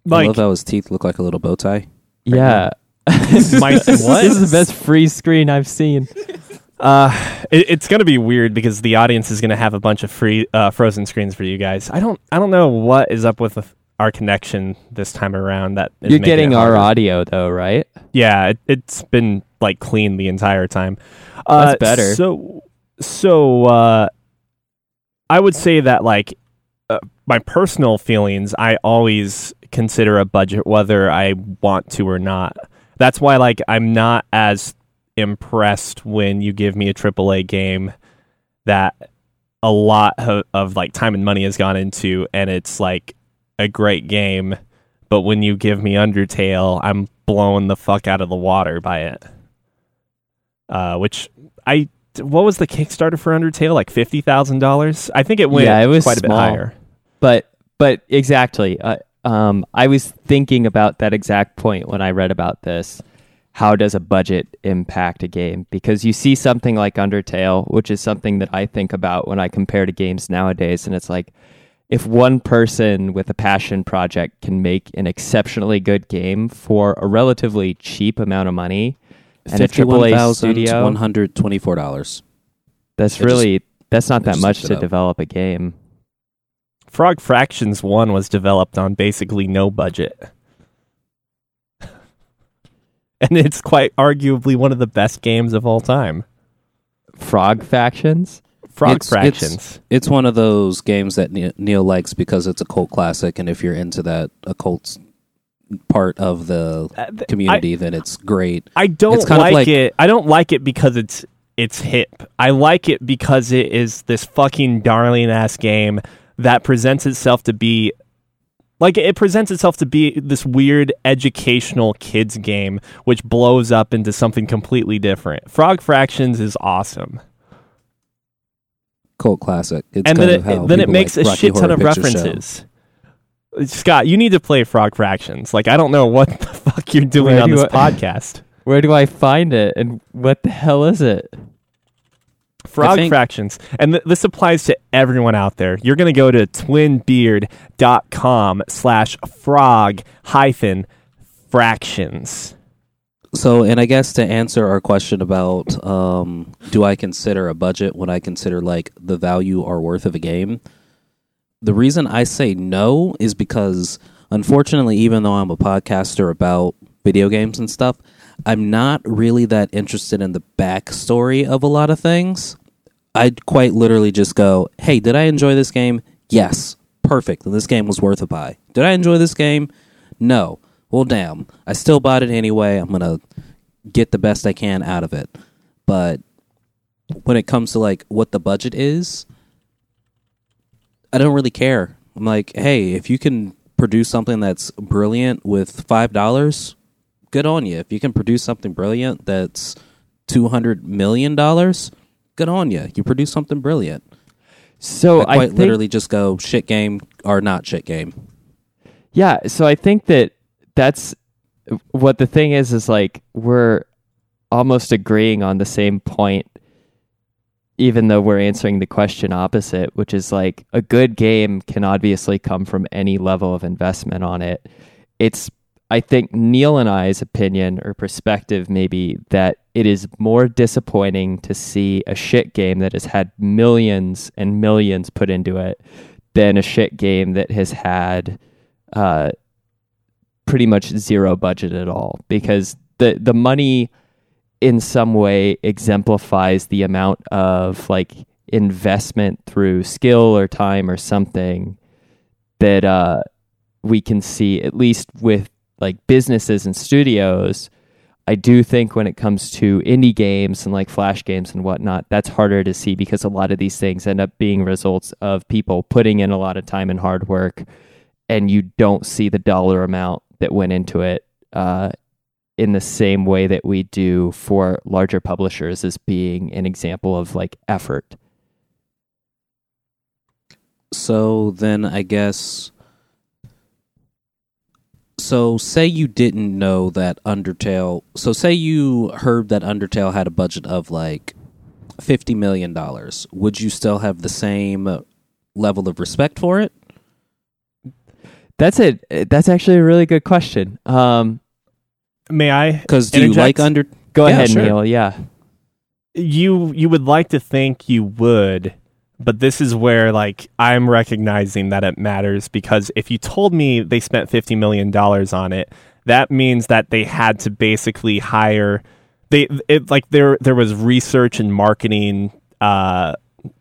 I Like love how his teeth look like a little bow tie. Yeah. My- what? This is the best free screen I've seen. Uh, it, it's gonna be weird because the audience is gonna have a bunch of free uh, frozen screens for you guys. I don't I don't know what is up with our connection this time around. That is You're getting our audio though, right? Yeah, it, it's been like clean the entire time. Uh, That's better. So so uh, I would say that like uh, my personal feelings, I always consider a budget whether I want to or not. That's why like I'm not as impressed when you give me a AAA game that a lot of, of like time and money has gone into and it's like a great game but when you give me Undertale I'm blown the fuck out of the water by it. Uh which I what was the Kickstarter for Undertale? Like $50,000 I think it went Yeah, it was quite a bit higher. But but exactly. Uh, um, I was thinking about that exact point when I read about this, how does a budget impact a game? Because you see something like Undertale, which is something that I think about when I compare to games nowadays, and it's like if one person with a passion project can make an exceptionally good game for a relatively cheap amount of money, and a AAA studio, one hundred twenty-four dollars. That's I really that's not that much to up. develop a game. Frog Fractions 1 was developed on basically no budget. and it's quite arguably one of the best games of all time. Frog factions. Frog It's- Fractions. It's, it's one of those games that Neil likes because it's a cult classic, and if you're into that occult part of the Uh, community, then it's great. I don't like, like- it. I don't like it because it's it's hip. I like it because it is this fucking darling ass game that presents itself to be like it presents itself to be this weird educational kids game which blows up into something completely different. Frog Fractions is awesome. Cult classic. It's and kind then of it, how then it makes like a shit ton of Picture Show. references. Scott, you need to play Frog Fractions. Like I don't know what the fuck you're doing Where on do this I- podcast. Where do I find it, and what the hell is it? Frog think- fractions. And th- this applies to everyone out there. You're going to go to twinbeard.com slash frog hyphen fractions. So, and I guess to answer our question about um, do I consider a budget when I consider like the value or worth of a game, the reason I say no is because unfortunately, even though I'm a podcaster about video games and stuff, I'm not really that interested in the backstory of a lot of things. I'd quite literally just go, hey, did I enjoy this game? Yes. Perfect. And this game was worth a buy. Did I enjoy this game? No. Well, damn. I still bought it anyway. I'm to get the best I can out of it. But when it comes to like what the budget is, I don't really care. I'm like, hey, if you can produce something that's brilliant with $5, good on you. If you can produce something brilliant that's $200 million, good on you. You produce something brilliant. So I I, quite think, literally just go shit game or not shit game. yeah. So I think that that's what the thing is. Is like we're almost agreeing on the same point, even though we're answering the question opposite, which is like a good game can obviously come from any level of investment on it. It's I think Neil and I's opinion or perspective maybe that it is more disappointing to see a shit game that has had millions and millions put into it than a shit game that has had uh, pretty much zero budget at all. Because the the money in some way exemplifies the amount of like investment through skill or time or something that uh, we can see at least with like businesses and studios i do think when it comes to indie games and like flash games and whatnot that's harder to see because a lot of these things end up being results of people putting in a lot of time and hard work and you don't see the dollar amount that went into it uh, in the same way that we do for larger publishers as being an example of like effort So then I guess. So say you didn't know that Undertale. So say you heard that Undertale had a budget of like fifty million dollars. Would you still have the same level of respect for it? that's it that's actually a really good question um, May I? Because do you like Under? go Yeah, ahead sure. neil yeah You you would like to think you would, but this is where like I'm recognizing that it matters because if you told me they spent 50 million dollars on it, that means that they had to basically hire they it like there there was research and marketing uh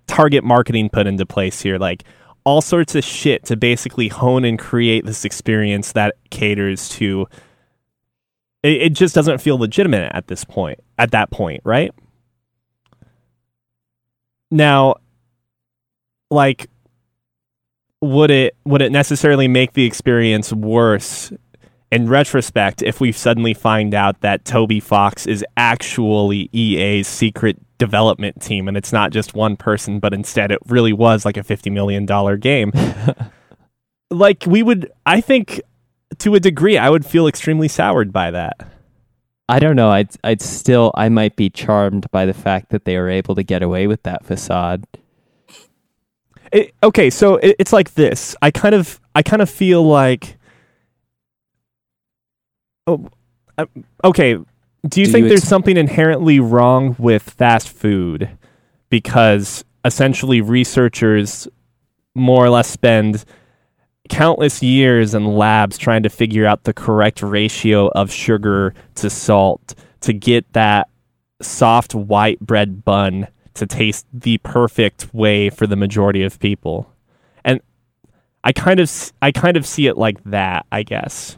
target marketing put into place here like all sorts of shit to basically hone and create this experience that caters to it, it just doesn't feel legitimate at this point at that point right? Now like would it would it necessarily make the experience worse in retrospect if we suddenly find out that Toby Fox is actually EA's secret development team and it's not just one person but instead it really was like a 50 million dollar game like we would I think to a degree I would feel extremely soured by that I don't know. I'd I'd still I might be charmed by the fact that they were able to get away with that facade. It, okay, so it, it's like this. I kind of I kind of feel like Oh, uh, okay. Do you Do think you there's ex- something inherently wrong with fast food because essentially researchers more or less spend countless years in labs trying to figure out the correct ratio of sugar to salt to get that soft white bread bun to taste the perfect way for the majority of people. And I kind of I kind of see it like that, I guess.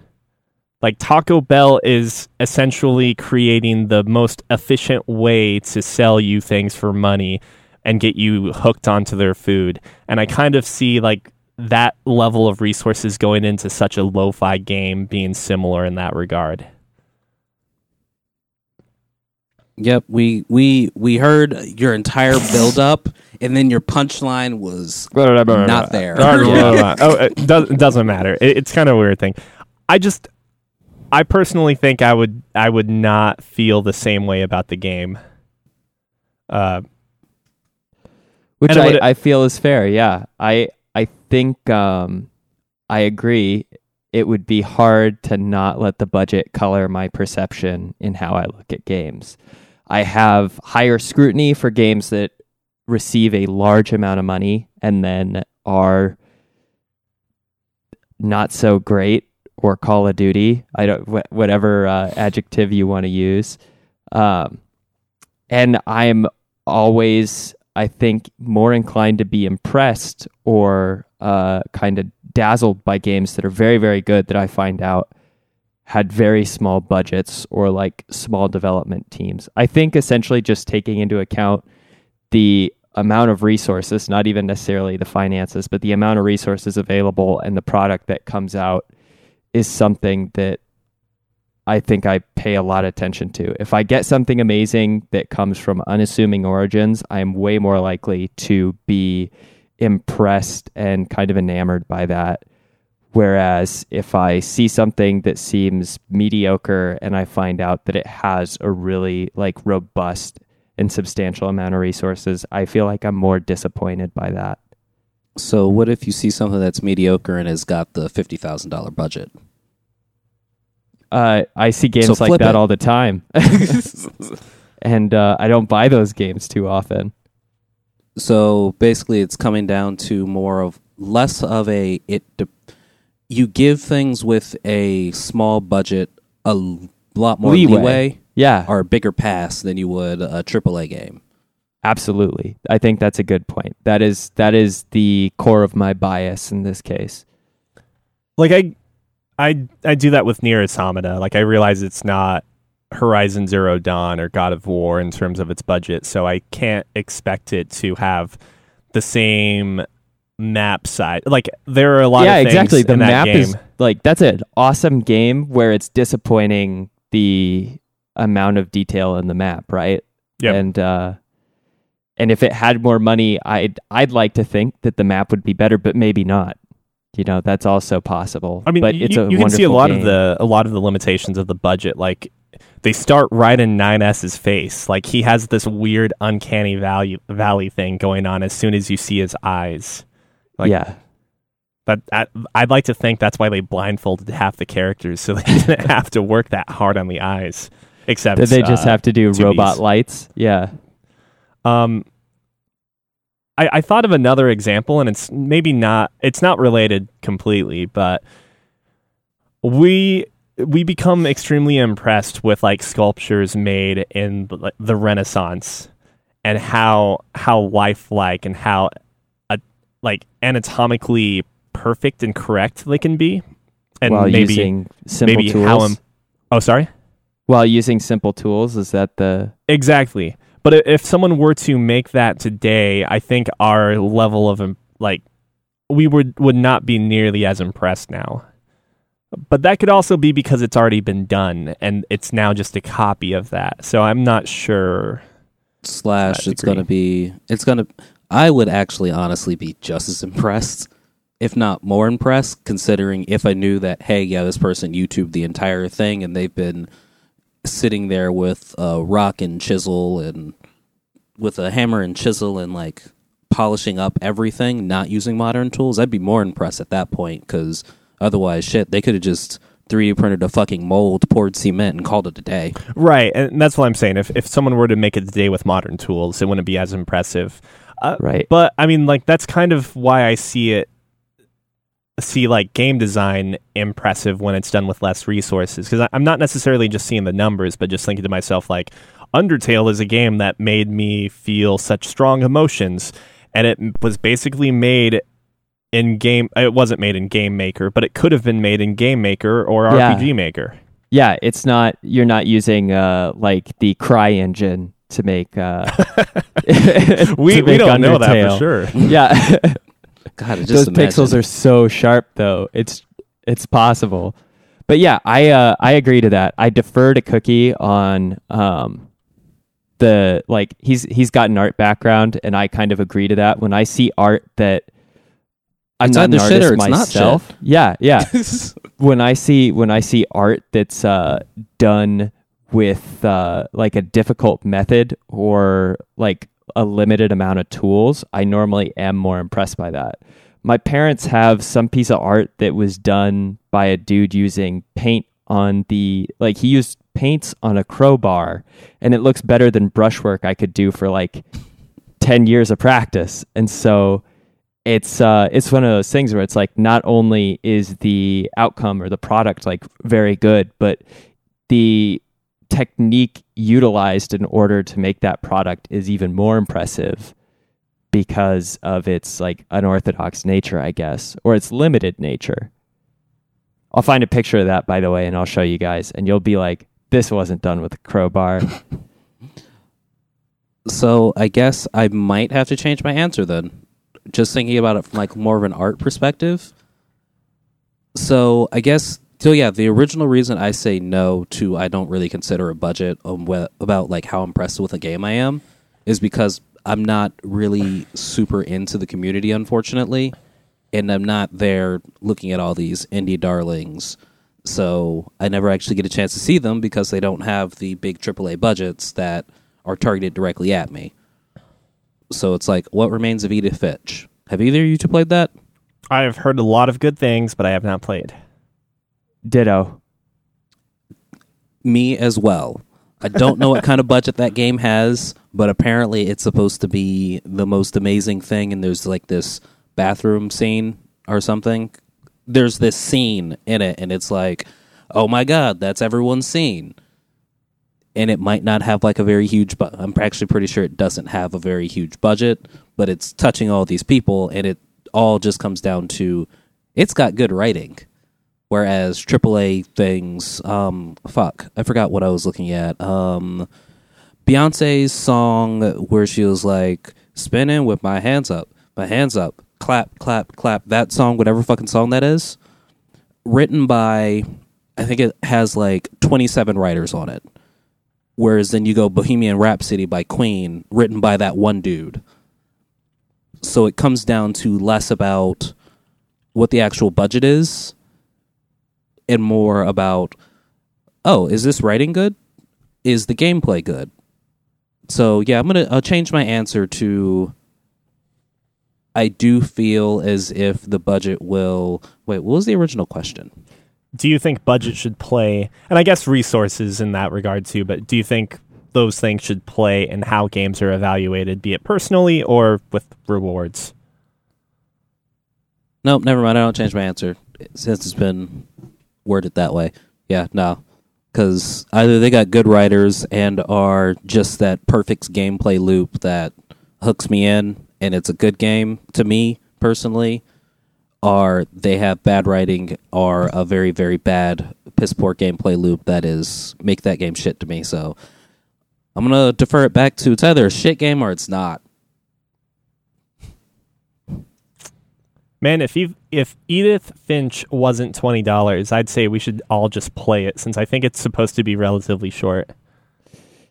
Like Taco Bell is essentially creating the most efficient way to sell you things for money and get you hooked onto their food. And I kind of see like that level of resources going into such a lo-fi game being similar in that regard. Yep, we we we heard your entire build up, and then your punchline was not there. oh, it does, it doesn't matter. It, it's kind of a weird thing. I just, I personally think I would, I would not feel the same way about the game. Uh, which And I, I feel is fair. Yeah, I I think um, I agree. It would be hard to not let the budget color my perception in how I look at games. I have higher scrutiny for games that receive a large amount of money and then are not so great or Call of Duty. I don't wh- whatever uh, adjective you want to use. Um, and I'm always I think more inclined to be impressed or uh, kind of dazzled by games that are very very good that I find out had very small budgets or like small development teams. I think essentially just taking into account the amount of resources, not even necessarily the finances, but the amount of resources available and the product that comes out is something that I think I pay a lot of attention to. If I get something amazing that comes from unassuming origins, I am way more likely to be impressed and kind of enamored by that. Whereas if I see something that seems mediocre and I find out that it has a really like robust and substantial amount of resources, I feel like I'm more disappointed by that. So, what if you see something that's mediocre and has got the fifty thousand dollar budget? Uh, I see games So like that it. all the time, and uh, I don't buy those games too often. So basically, it's coming down to more of less of a it. De- you give things with a small budget a l- lot more Leeway. leeway, Yeah, or a bigger pass than you would a AAA game. absolutely. I think that's a good point. That is that is the core of my bias in this case. like I, I, I do that with NieR Automata. Like I realize it's not Horizon Zero Dawn or God of War in terms of its budget, so I can't expect it to have the same map side. Like there are a lot yeah, of things exactly. The map game. is like that's an awesome game where it's disappointing the amount of detail in the map, right? Yep. And uh, and if it had more money, I'd I'd like to think that the map would be better, but maybe not. You know, that's also possible. I mean, but you, it's a you can see a lot game. of the a lot of the limitations of the budget. Like they start right in 9s's face. Like he has this weird uncanny value valley thing going on as soon as you see his eyes. Like, yeah, But I, I'd like to think that's why they blindfolded half the characters so they didn't have to work that hard on the eyes. Except that they just uh, have to do 2Ds. robot lights. Yeah, Um, I, I thought of another example, and it's maybe not. It's not related completely, but we we become extremely impressed with like sculptures made in the, the Renaissance and how how lifelike and how like anatomically perfect and correct they can be, and while maybe using simple maybe tools. how im- oh sorry while using simple tools, is that the Exactly. But if someone were to make that today, I think our level of like we would would not be nearly as impressed now. But that could also be because it's already been done and it's now just a copy of that. So I'm not sure. Slash, that it's going to be. It's going to. I would actually, honestly, be just as impressed, if not more impressed, considering if I knew that, hey, yeah, this person YouTubed the entire thing and they've been sitting there with a rock and chisel and with a hammer and chisel and like polishing up everything, not using modern tools, I'd be more impressed at that point because otherwise, shit, they could have just 3D printed a fucking mold, poured cement, and called it a day. Right, and that's what I'm saying. If if someone were to make it today with modern tools, it wouldn't be as impressive. Uh, Right. But I mean, like that's kind of why I see it, see like game design impressive when it's done with less resources. Because I'm not necessarily just seeing the numbers, but just thinking to myself like, Undertale is a game that made me feel such strong emotions, and it was basically made in game. It wasn't made in Game Maker, but it could have been made in Game Maker or Yeah. RPG Maker. Yeah, it's not. You're not using uh like the CryEngine to make. Uh, We, to we don't know that for sure. Yeah, God, just those imagine. pixels are so sharp, though. It's it's possible. But yeah, I uh, I agree to that. I defer to Cookie on um the like he's he's got an art background, and I kind of agree to that. When I see art that I'm It's not an either shit or artist it's not myself. shit. Yeah, yeah. when I see when I see art that's uh, done with uh, like a difficult method or like a limited amount of tools, I normally am more impressed by that. My parents have some piece of art that was done by a dude using paint on the like he used paints on a crowbar and it looks better than brushwork I could do for like 10 years of practice. And so it's uh it's one of those things where it's like not only is the outcome or the product like very good, but the technique utilized in order to make that product is even more impressive because of its like unorthodox nature, I guess, or its limited nature. I'll find a picture of that by the way and I'll show you guys and you'll be like this wasn't done with a crowbar. So I guess I might have to change my answer then. Just thinking about it from like more of an art perspective. So I guess so. Yeah, the original reason I say no to I don't really consider a budget whe- about like how impressed with a game I am is because I'm not really super into the community, unfortunately, and I'm not there looking at all these indie darlings. So I never actually get a chance to see them because they don't have the big AAA budgets that are targeted directly at me. So it's like, what remains of Edith Finch? Have either of you two played that? I've heard a lot of good things, but I have not played. Ditto. Me as well. I don't know what kind of budget that game has, but apparently it's supposed to be the most amazing thing. And there's like this bathroom scene or something. There's this scene in it, and it's like, oh my god, that's everyone's scene. And it might not have like a very huge, but I'm actually pretty sure it doesn't have a very huge budget, but it's touching all these people, and it all just comes down to it's got good writing. Whereas AAA things, um, fuck, I forgot what I was looking at. Um, Beyonce's song where she was like spinning with my hands up, my hands up, clap, clap, clap. That song, whatever fucking song that is, written by, I think it has like 27 writers on it. Whereas then you go Bohemian Rhapsody by Queen, written by that one dude. So it comes down to less about what the actual budget is and more about oh is this writing good? Is the gameplay good? So yeah i'm gonna i'll change my answer to i do feel as if the budget will wait what was the original question? Do you think budget should play, and I guess resources in that regard too, but do you think those things should play in how games are evaluated, be it personally or with rewards? nope never mind. I don't change my answer since it's been worded that way. Yeah no. Because either they got good writers and are just that perfect gameplay loop that hooks me in and it's a good game to me personally or they have bad writing or a very very bad piss poor gameplay loop that is make that game shit to me. So i'm gonna defer it back to it's either a shit game or it's not Man, if you if Edith Finch wasn't twenty dollars, I'd say we should all just play it since I think it's supposed to be relatively short.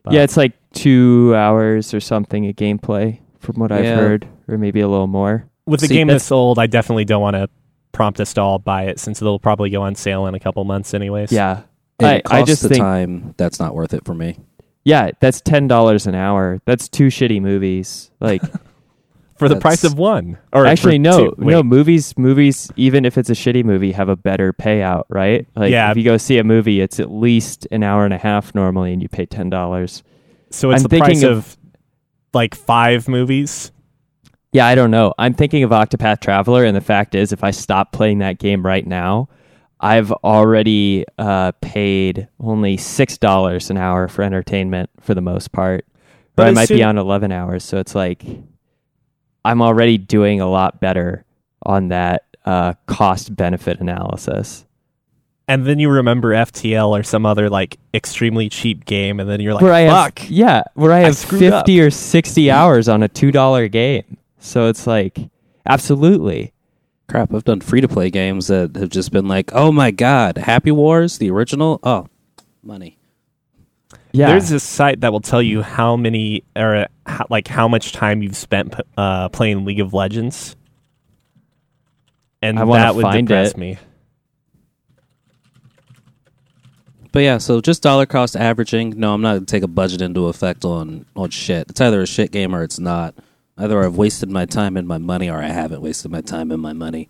But- yeah, it's like two hours or something of gameplay from what I've Yeah. heard, or maybe a little more. with a See, game that's- this old, I definitely don't want to prompt us to all buy it since it'll probably go on sale in a couple months anyways. Yeah. I- it I costs just the think- time that's not worth it for me. Yeah, that's ten dollars an hour. That's two shitty movies. Like for the price of one. Or actually, no, no movies. Movies, even if it's a shitty movie, have a better payout, right? Like Yeah. if you go see a movie, it's at least an hour and a half normally, and you pay ten dollars. So it's I'm the thinking price of- of, like five movies. Yeah, I don't know. I'm thinking of Octopath Traveler, and the fact is, if I stop playing that game right now, I've already uh, paid only six dollars an hour for entertainment for the most part. But But I as might be on eleven hours, so it's like I'm already doing a lot better on that uh, cost benefit analysis. And then you remember FTL or some other like extremely cheap game, and then you're like, where I "Fuck!" have yeah, where I I have screwed fifty or sixty hours on a two dollar game. So it's like absolutely. Crap, I've done free to play games that have just been like, oh my god, Happy Wars, the original. Oh, money. Yeah. There's this site that will tell you how many or how, like how much time you've spent uh, playing League of Legends, and I wanna that would find depress it. me. But yeah, so just dollar cost averaging. No, I'm not gonna take a budget into effect on on shit. It's either a shit game or it's not. Either I've wasted my time and my money, or I haven't wasted my time and my money.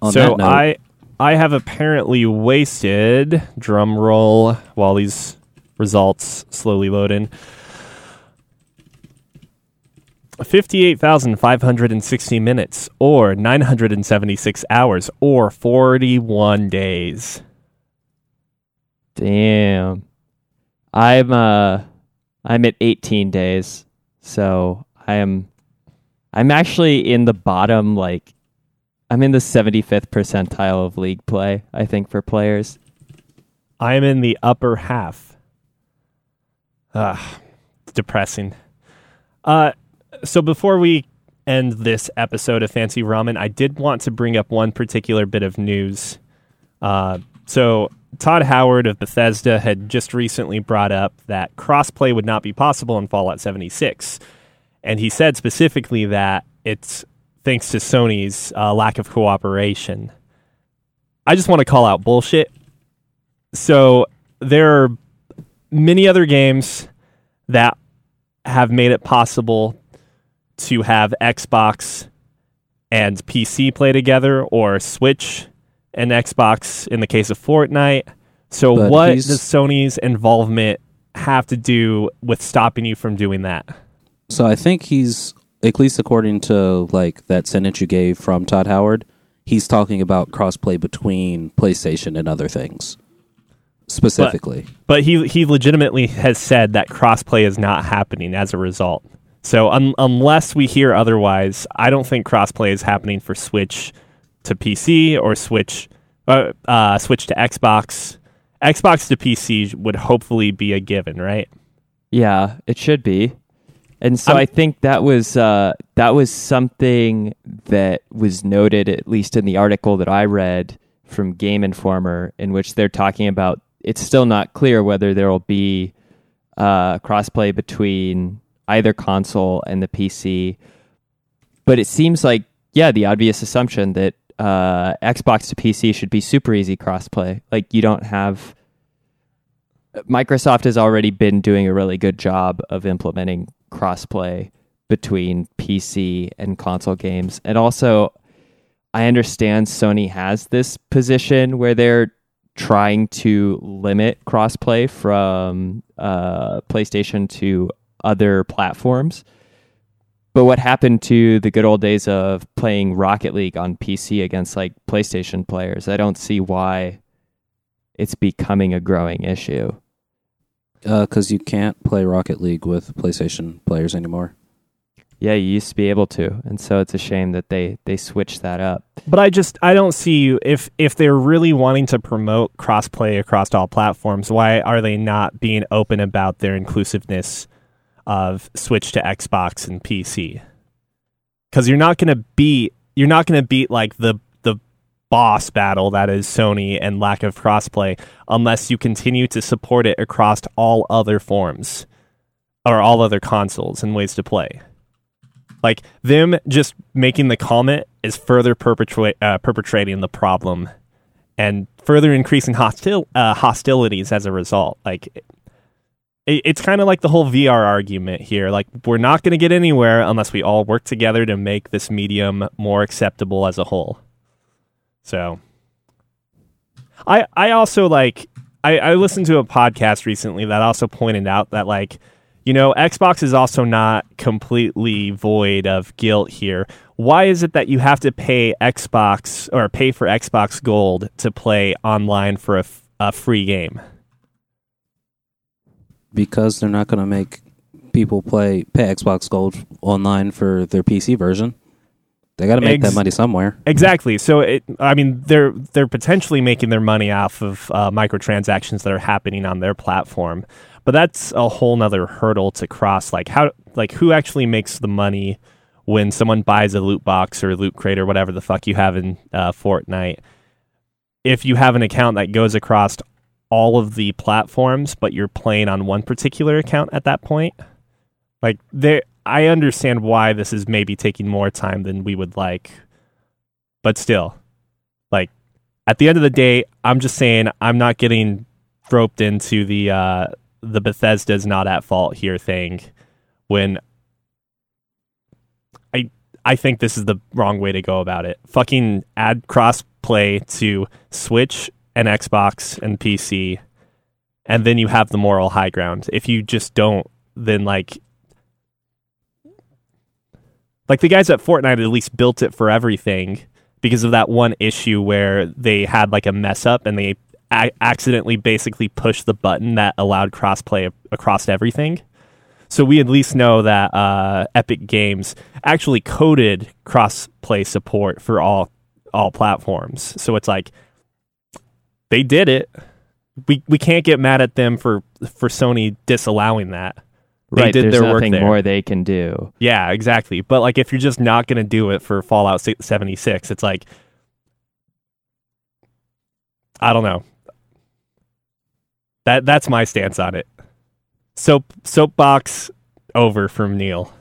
On so that note, I I have apparently wasted drum roll while these results slowly load in. 58,560 minutes or 976 hours or 41 days. Damn. I'm uh I'm at 18 days. So I am I'm actually in the bottom like I'm in the 75th percentile of league play, I think for players. I am in the upper half. Ah, it's depressing. Uh, so before we end this episode of Fancy Ramen, I did want to bring up one particular bit of news. Uh, so Todd Howard of Bethesda had just recently brought up that crossplay would not be possible in Fallout 76, and he said specifically that it's thanks to Sony's uh, lack of cooperation. I just want to call out bullshit so there are many other games that have made it possible to have Xbox and PC play together or Switch and Xbox in the case of Fortnite. So But what does Sony's involvement have to do with stopping you from doing that? so I think he's at least according to like that sentence you gave from Todd Howard. He's talking about crossplay between PlayStation and other things, specifically. But he he legitimately has said that crossplay is not happening as a result. So un- unless we hear otherwise, I don't think crossplay is happening for Switch to PC or Switch uh, uh, Switch to Xbox. Xbox to PC would hopefully be a given, right? Yeah, it should be. And so I'm- i think that was uh, that was something that was noted, at least in the article that I read from Game Informer, in which they're talking about. It's still not clear whether there will be uh, crossplay between either console and the PC, but it seems like yeah, the obvious assumption that uh, Xbox to PC should be super easy crossplay. Like you don't have Microsoft has already been doing a really good job of implementing crossplay between PC and console games. And also, I understand Sony has this position where they're trying to limit crossplay from uh, PlayStation to other platforms. But what happened to the good old days of playing Rocket League on PC against like PlayStation players? I don't see why it's becoming a growing issue. Because Uh, you can't play Rocket League with PlayStation players anymore. Yeah, you used to be able to, and so it's a shame that they they switched that up. But I just I don't see you if if they're really wanting to promote crossplay across all platforms, why are they not being open about their inclusiveness of Switch to Xbox and PC? Cuz you're not going to beat you're not going to beat like the the boss battle that is Sony and lack of crossplay unless you continue to support it across all other forms or all other consoles and ways to play. Like them just making the comment is further perpetuate uh, perpetrating the problem and further increasing hostil uh, hostilities as a result. Like it, it's kind of like the whole VR argument here. Like we're not going to get anywhere unless we all work together to make this medium more acceptable as a whole. So I I also like I, I listened to a podcast recently that also pointed out that like you know Xbox is also not completely void of guilt here. Why is it that you have to pay Xbox or pay for Xbox Gold to play online for a, f- a free game? because they're not going to make people play pay Xbox Gold online for their PC version. They got to make Ex- that money somewhere. Exactly. So it, I mean, they're they're potentially making their money off of uh, microtransactions that are happening on their platform, but that's a whole nother hurdle to cross. Like how, like who actually makes the money when someone buys a loot box or a loot crate or whatever the fuck you have in uh, Fortnite? If you have an account that goes across all of the platforms, but you're playing on one particular account at that point, like there I understand why this is maybe taking more time than we would like. But still, like at the end of the day, I'm just saying I'm not getting roped into the uh the Bethesda's not at fault here thing when I I think this is the wrong way to go about it. Fucking add crossplay to Switch and Xbox and PC and then you have the moral high ground. If you just don't, then like like the guys at Fortnite at least built it for everything because of that one issue where they had like a mess up and they a- accidentally basically pushed the button that allowed crossplay across everything. So we at least know that uh, Epic Games actually coded crossplay support for all all platforms. So it's like they did it. We we can't get mad at them for for Sony disallowing that. They right. did there's their work nothing there. more they can do. Yeah, exactly. But like if you're just not going to do it for Fallout 76, it's like I don't know. That that's my stance on it. Soap soapbox over from Neil.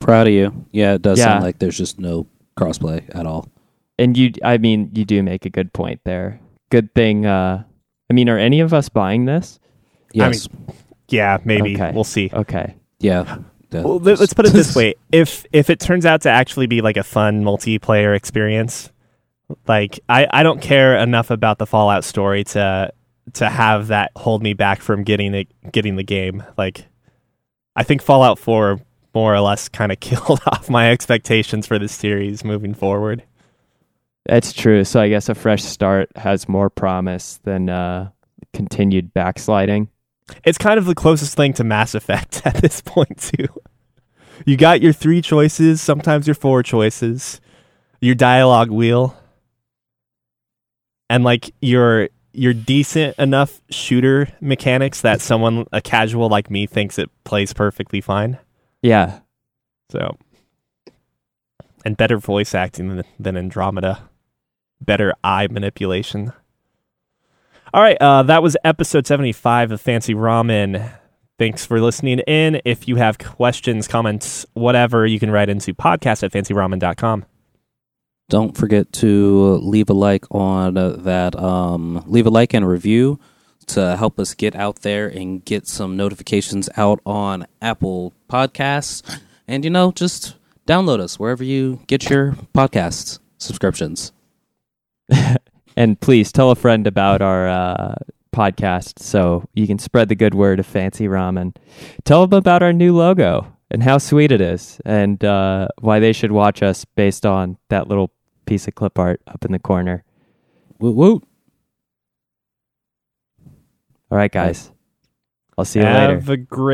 Proud of you. Yeah, it does Yeah. sound like there's just no crossplay at all. And you, I mean, you do make a good point there. Good thing. Uh, I mean, are any of us buying this? Yes. Yeah, maybe Okay. we'll see. Okay. yeah. Well, let- let's put it this way: if if it turns out to actually be like a fun multiplayer experience, like I I don't care enough about the Fallout story to to have that hold me back from getting it getting the game. Like I think Fallout Four more or less kind of killed off my expectations for this series moving forward. That's true. So I guess a fresh start has more promise than uh, continued backsliding. It's kind of the closest thing to Mass Effect at this point too. You got your three choices, sometimes your four choices, your dialogue wheel, and like your your decent enough shooter mechanics that someone a casual like me thinks it plays perfectly fine. Yeah. So, and better voice acting than, than Andromeda, better eye manipulation. All right, uh, that was episode seventy-five of Fancy Ramen. Thanks for listening in. If you have questions, comments, whatever, you can write into podcast at fancyramen.com. Don't forget to leave a like on that. Um, leave a like and a review to help us get out there and get some notifications out on Apple Podcasts. And, you know, just download us wherever you get your podcasts subscriptions. And please tell a friend about our uh, podcast so you can spread the good word of Fancy Ramen. Tell them about our new logo and how sweet it is and uh, why they should watch us based on that little piece of clip art up in the corner. Woot woot. All right, guys. I'll see you later. Have a great